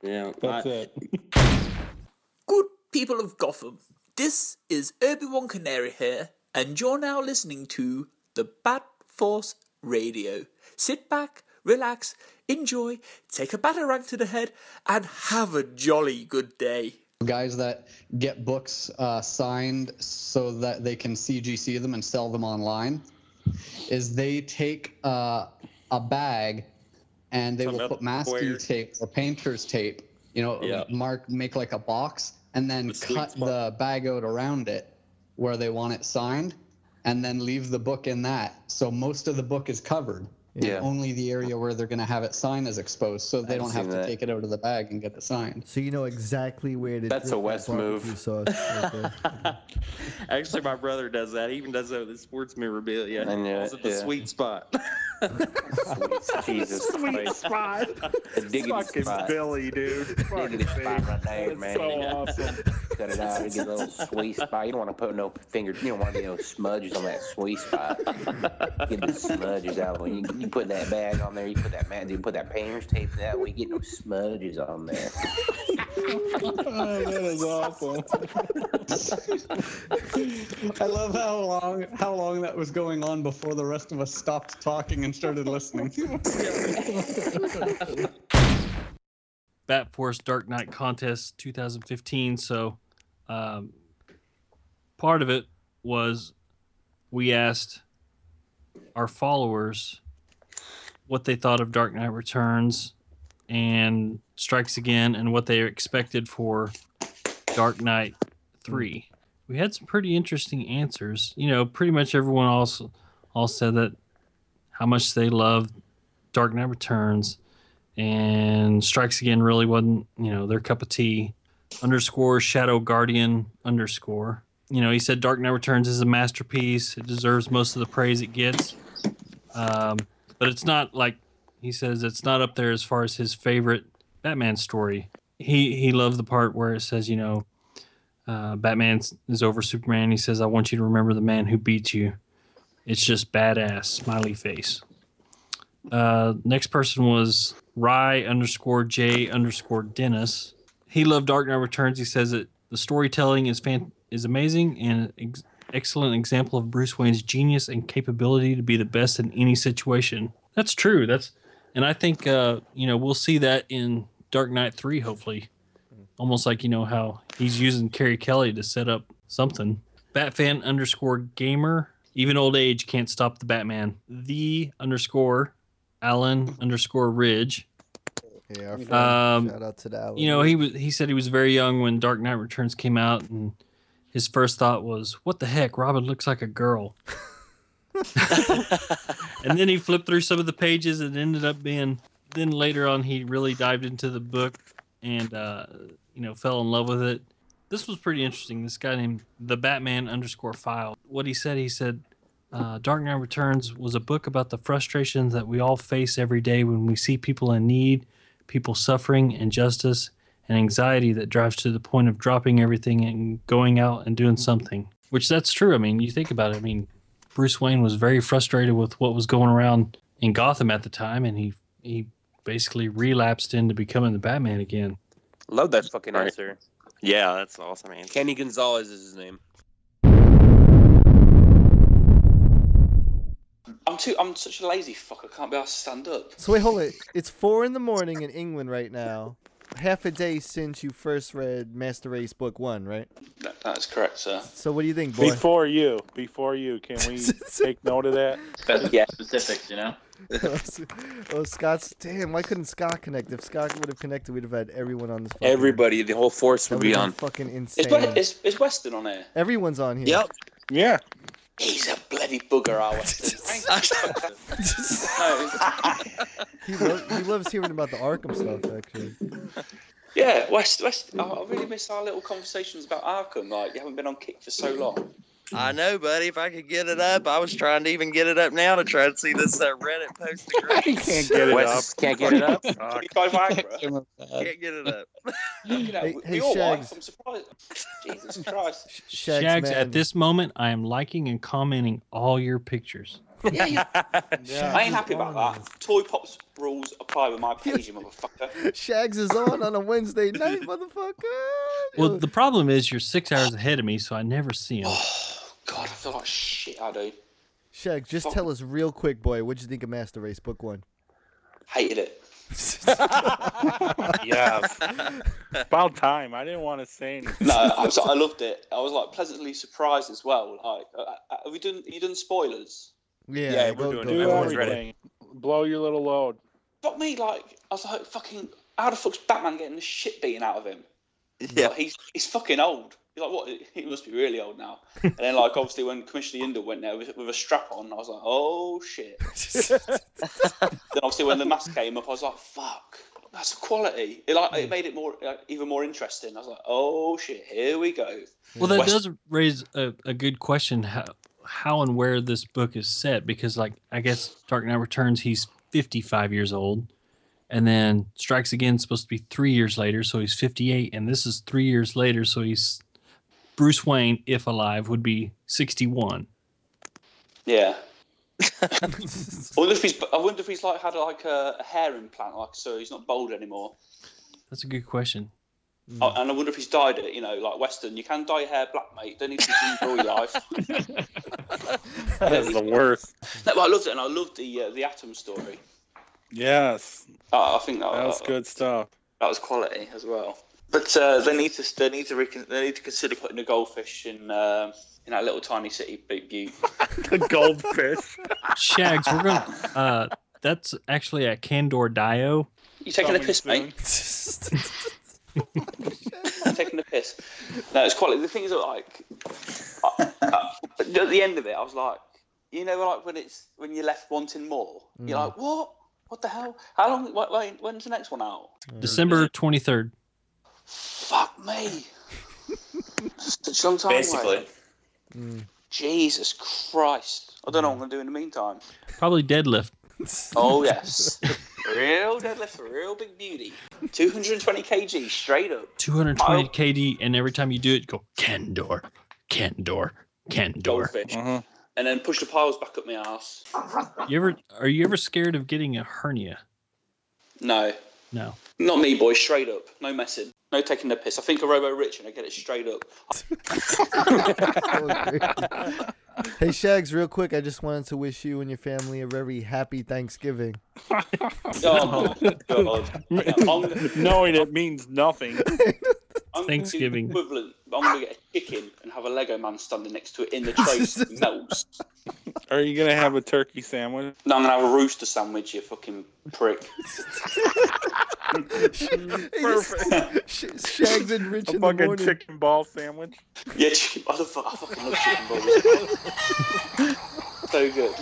yeah, That's I- it. Good people of Gotham, this is Obi-Wan Canary here, and you're now listening to the Bat Force Radio. Sit back, relax, enjoy, take a batarang to the head, and have a jolly good day. Guys that get books uh, signed so that they can CGC them and sell them online, is they take uh, a bag and they Some will put masking square. tape or painter's tape. You know, Yeah. mark make like a box and then The cut spot. the bag out around it where they want it signed, and then leave the book in that. So most of the book is covered. And only the area where they're going to have it signed is exposed, so they I've don't have to that. take it out of the bag and get it signed. So you know exactly where to. That's a Wes move. barbecue Sauce right. Actually, my brother does that. He even does that with his sports memorabilia. I knew Calls it, it the yeah. sweet spot. Sweet Jesus Christ. spot. The diggity Fucking spot. Billy, dude. Fuck Diggity spot right there, That's man. so awesome. Cut it out and get a little sweet spot. You don't want to put no finger, you don't want to get no smudges on that sweet spot. Get the smudges out. When you, you put that bag on there, you put that man, you put that painter's tape that way, you get no smudges on there. Oh, that is awesome. I love how long how long that was going on before the rest of us stopped talking and started listening. Bat Force Dark Knight Contest 2015. So, um, part of it was we asked our followers what they thought of Dark Knight Returns and Strikes Again and what they expected for Dark Knight 3. We had some pretty interesting answers. You know, pretty much everyone also all said that how much they loved Dark Knight Returns and Strikes Again really wasn't, you know, their cup of tea. Underscore Shadow Guardian underscore. You know, he said Dark Knight Returns is a masterpiece. It deserves most of the praise it gets. Um, but it's not like he says it's not up there as far as his favorite Batman story. He he loved the part where it says, you know, uh, Batman is over Superman. He says, "I want you to remember the man who beat you." It's just badass. Smiley face. Uh, next person was Rye underscore J underscore Dennis. He loved Dark Knight Returns. He says that the storytelling is fan- is amazing and excellent example of Bruce Wayne's genius and capability to be the best in any situation. That's true. That's and I think uh, you know we'll see that in Dark Knight Three. Hopefully, almost like you know how he's using Carrie Kelly to set up something. Batfan underscore gamer. Even old age can't stop the Batman. The underscore Alan underscore Ridge. Yeah. Um, Shout out to that. You know, he was he said he was very young when Dark Knight Returns came out, and his first thought was, "What the heck? Robin looks like a girl." and then he flipped through some of the pages and ended up being. Then later on, he really dived into the book and uh, you know fell in love with it. This was pretty interesting. This guy named the Batman underscore file. What he said, he said, uh, Dark Knight Returns was a book about the frustrations that we all face every day when we see people in need, people suffering, injustice, and anxiety that drives to the point of dropping everything and going out and doing mm-hmm. something. Which that's true. I mean, you think about it. I mean, Bruce Wayne was very frustrated with what was going around in Gotham at the time, and he he basically relapsed into becoming the Batman again. Love that fucking Right. answer. Yeah, that's awesome, man. Kenny Gonzalez is his name. I'm too. I'm such a lazy fuck. I can't be able to stand up. So wait, hold it. It's four in the morning in England right now. Half a day since you first read Master Race Book One, right? That, that's correct, sir. So what do you think, boy? Before you, before you, can we take note of that? yeah, specifics, you know. oh, Scott's damn! Why couldn't Scott connect? If Scott would have connected, we'd have had everyone on this. Fucking, Everybody, the whole force would be on. Fucking Is, insane. we- is, is Weston on here? Everyone's on here. Yep. Yeah. He's a bloody bugger, our Weston. He, lo- he loves hearing about the Arkham stuff, actually. yeah, Wes. Wes. I, I really miss our little conversations about Arkham. Like you haven't been on kick for so long. I know, buddy. If I could get it up, I was trying to even get it up now to try to see this uh, Reddit post. You can't get it Wes up. can't get it up. Fuck. You guys Viagra? Can't get it up. You know, Hey- hey, Shags. I'm surprised. Jesus Christ. Shags, Shags, at this moment, I am liking and commenting all your pictures. Yeah, yeah. Shags I ain't happy about on that. Toy Pops rules apply with my page, you motherfucker. this. Shags is on on a Wednesday night, motherfucker. Well, the problem is you're six hours ahead of me, so I never see him. God, I feel like shit. I do. Shags, just tell us real quick, boy. What'd you think of Master Race Book One? Hated it. Yeah. About time. I didn't want to say anything. No, I, was, I loved it. I was like pleasantly surprised as well. Like, uh, uh, have we done? You done spoilers? Yeah, Yeah, go, we're doing go, it. Do. Everyone's ready. everything. Blow your little load. Fuck me, like I was like, fucking, how the fuck's Batman getting the shit beaten out of him? Yeah. Like, he's he's fucking old. He's like, what? He must be really old now. And then, like, obviously, when Commissioner Yindel went there with, with a strap on, I was like, oh shit. then obviously, when the mask came up, I was like, fuck, that's quality. It like it made it more like, even more interesting. I was like, oh shit, here we go. Well, that West- does raise a, a good question how how and where this book is set because, like, I guess Dark Knight Returns, he's 55 years old, and then Strikes Again supposed to be three years later, so he's 58, and this is three years later, so he's Bruce Wayne, if alive, would be 61. Yeah. I wonder if he's. I wonder if he's like had like a, a hair implant, like so he's not bald anymore. That's a good question. Oh, and I wonder if he's dyed it. You know, like Western, you can dye your hair black, mate. Don't need to be all your life. That is the worst. No, but I loved it, and I loved the uh, the Atom story. Yes, Uh, I think that, that was uh, good stuff. That was quality as well. But uh, they need to they need to recon- they need to consider putting a goldfish in uh, in that little tiny city, Big Butte. the goldfish. Shags, we're going to. Uh, that's actually at Kandor Dio. You taking a piss, mate? taking the piss. No, it's quality. The thing is, like at the end of it, I was like, you know, like when it's when you're left wanting more. You're Mm. like, what? What the hell? How long? Wait, wait, when's the next one out? December 23rd. Fuck me. Such a long time Basically. away. Jesus Christ! I don't know what I'm gonna do in the meantime. Probably deadlift. Oh yes, real deadlift, real big beauty. 220 kg straight up. 220 kg, and every time you do it, go Kandor, Kandor, Kandor. Goldfish. Mm-hmm. And then push the piles back up my ass. You ever are you ever scared of getting a hernia? No, No. not me, boy. Straight up, no messing, no taking the piss. I think a Robo Rich and I get it straight up. Hey Shags, real quick, I just wanted to wish you and your family a very happy Thanksgiving. Oh my god! I'm, Knowing it means nothing. I'm Thanksgiving. Equivalent. I'm gonna get a chicken and have a Lego man standing next to it in the tray. so it melts. Are you gonna have a turkey sandwich? No, I'm gonna have a rooster sandwich. You fucking prick. Perfect. Shags and Rich A in the fucking morning. chicken ball sandwich. Yeah, chicken. I, love, I fucking love chicken balls. so good.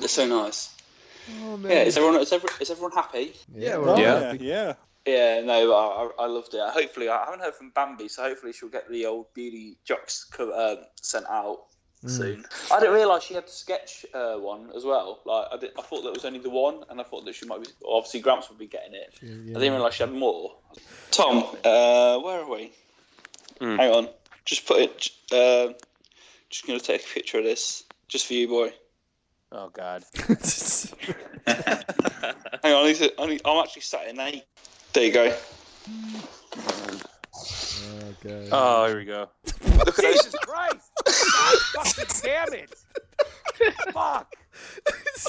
They're so nice. Oh, man. Yeah, is everyone is everyone, is everyone happy? Yeah, we're Yeah, yeah. Yeah, no, I, I loved it. Hopefully, I haven't heard from Bambi, so hopefully she'll get the old beauty jocks co- uh, sent out. Soon. I didn't realise she had the sketch uh, one as well. Like I, did, I thought that was only the one, and I thought that she might be. Obviously, Gramps would be getting it. I didn't realise she had more. Tom, uh, where are we? Hmm. Hang on, just put it. Uh, just gonna take a picture of this, just for you, boy. Oh God. Hang on, I need to, I need, I'm actually sat in eight. There you go. Okay. Oh, here we go. Look at Jesus those. Christ! God fucking damn it! Fuck!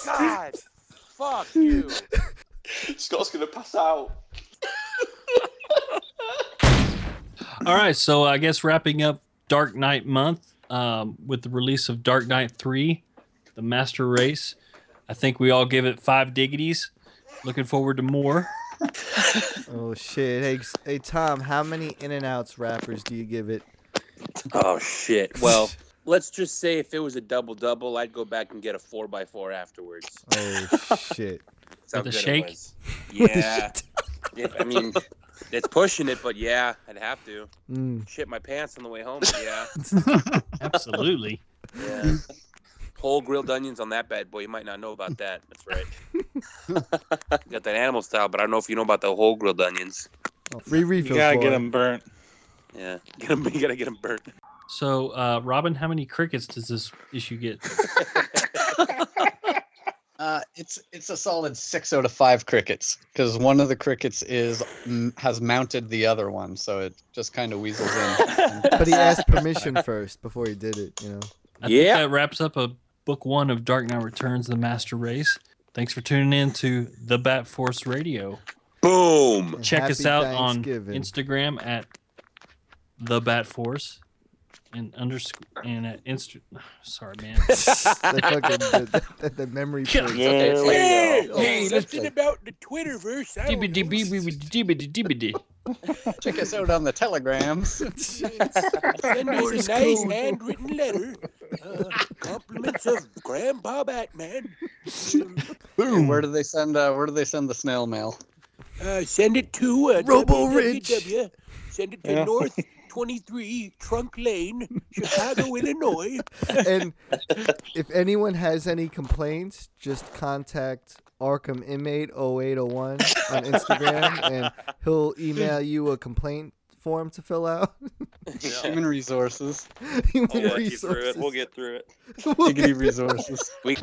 God! Fuck you! Scott's gonna pass out. All right, so I guess wrapping up Dark Knight month um, with the release of Dark Knight 3, The Master Race. I think we all give it five diggities. Looking forward to more. Oh shit! Hey, hey Tom, how many In and Outs wrappers do you give it? Oh shit. Well, let's just say if it was a double double, I'd go back and get a four by four afterwards. Oh shit! That's how With a good it shake? was. Yeah. yeah. I mean, it's pushing it, but yeah, I'd have to. Mm. Shit my pants on the way home. But yeah. Absolutely. Yeah. Whole grilled onions on that bad boy. You might not know about that. That's right. Got that animal style, but I don't know if you know about the whole grilled onions. Oh, free You refills. gotta boy. get them burnt. Yeah, get them. You gotta get them burnt. So, uh, Robin, how many crickets does this issue get? Uh, it's it's a solid six out of five crickets because one of the crickets is m- has mounted the other one, so it just kind of weasels in. But he asked permission first before he did it. You know. I think that wraps up a book one of Dark Knight Returns: The Master Race. Thanks for tuning in to the Bat Force Radio. Boom. Check us out on Instagram at the Bat Force and underscore and at Insta. Sorry, man. the fucking the, the, the memory. Yeah. place. Hey, Oh, hey, something like- about the Twitterverse. I don't know. Check us out on the telegrams. Send us a nice handwritten letter. Uh, compliments of Grandpa Batman. Boom. Where do they send? Uh, where do they send the snail mail? Uh, send it to uh, Robo www. Send it to Yeah. North 23 Trunk Lane, Chicago, Illinois. and if anyone has any complaints, just contact Arkham Inmate 0801 on Instagram, and he'll email you a complaint form to fill out. Human resources. Human I'll walk you through resources. it. We'll get through it. We'll Diggity get- resources. We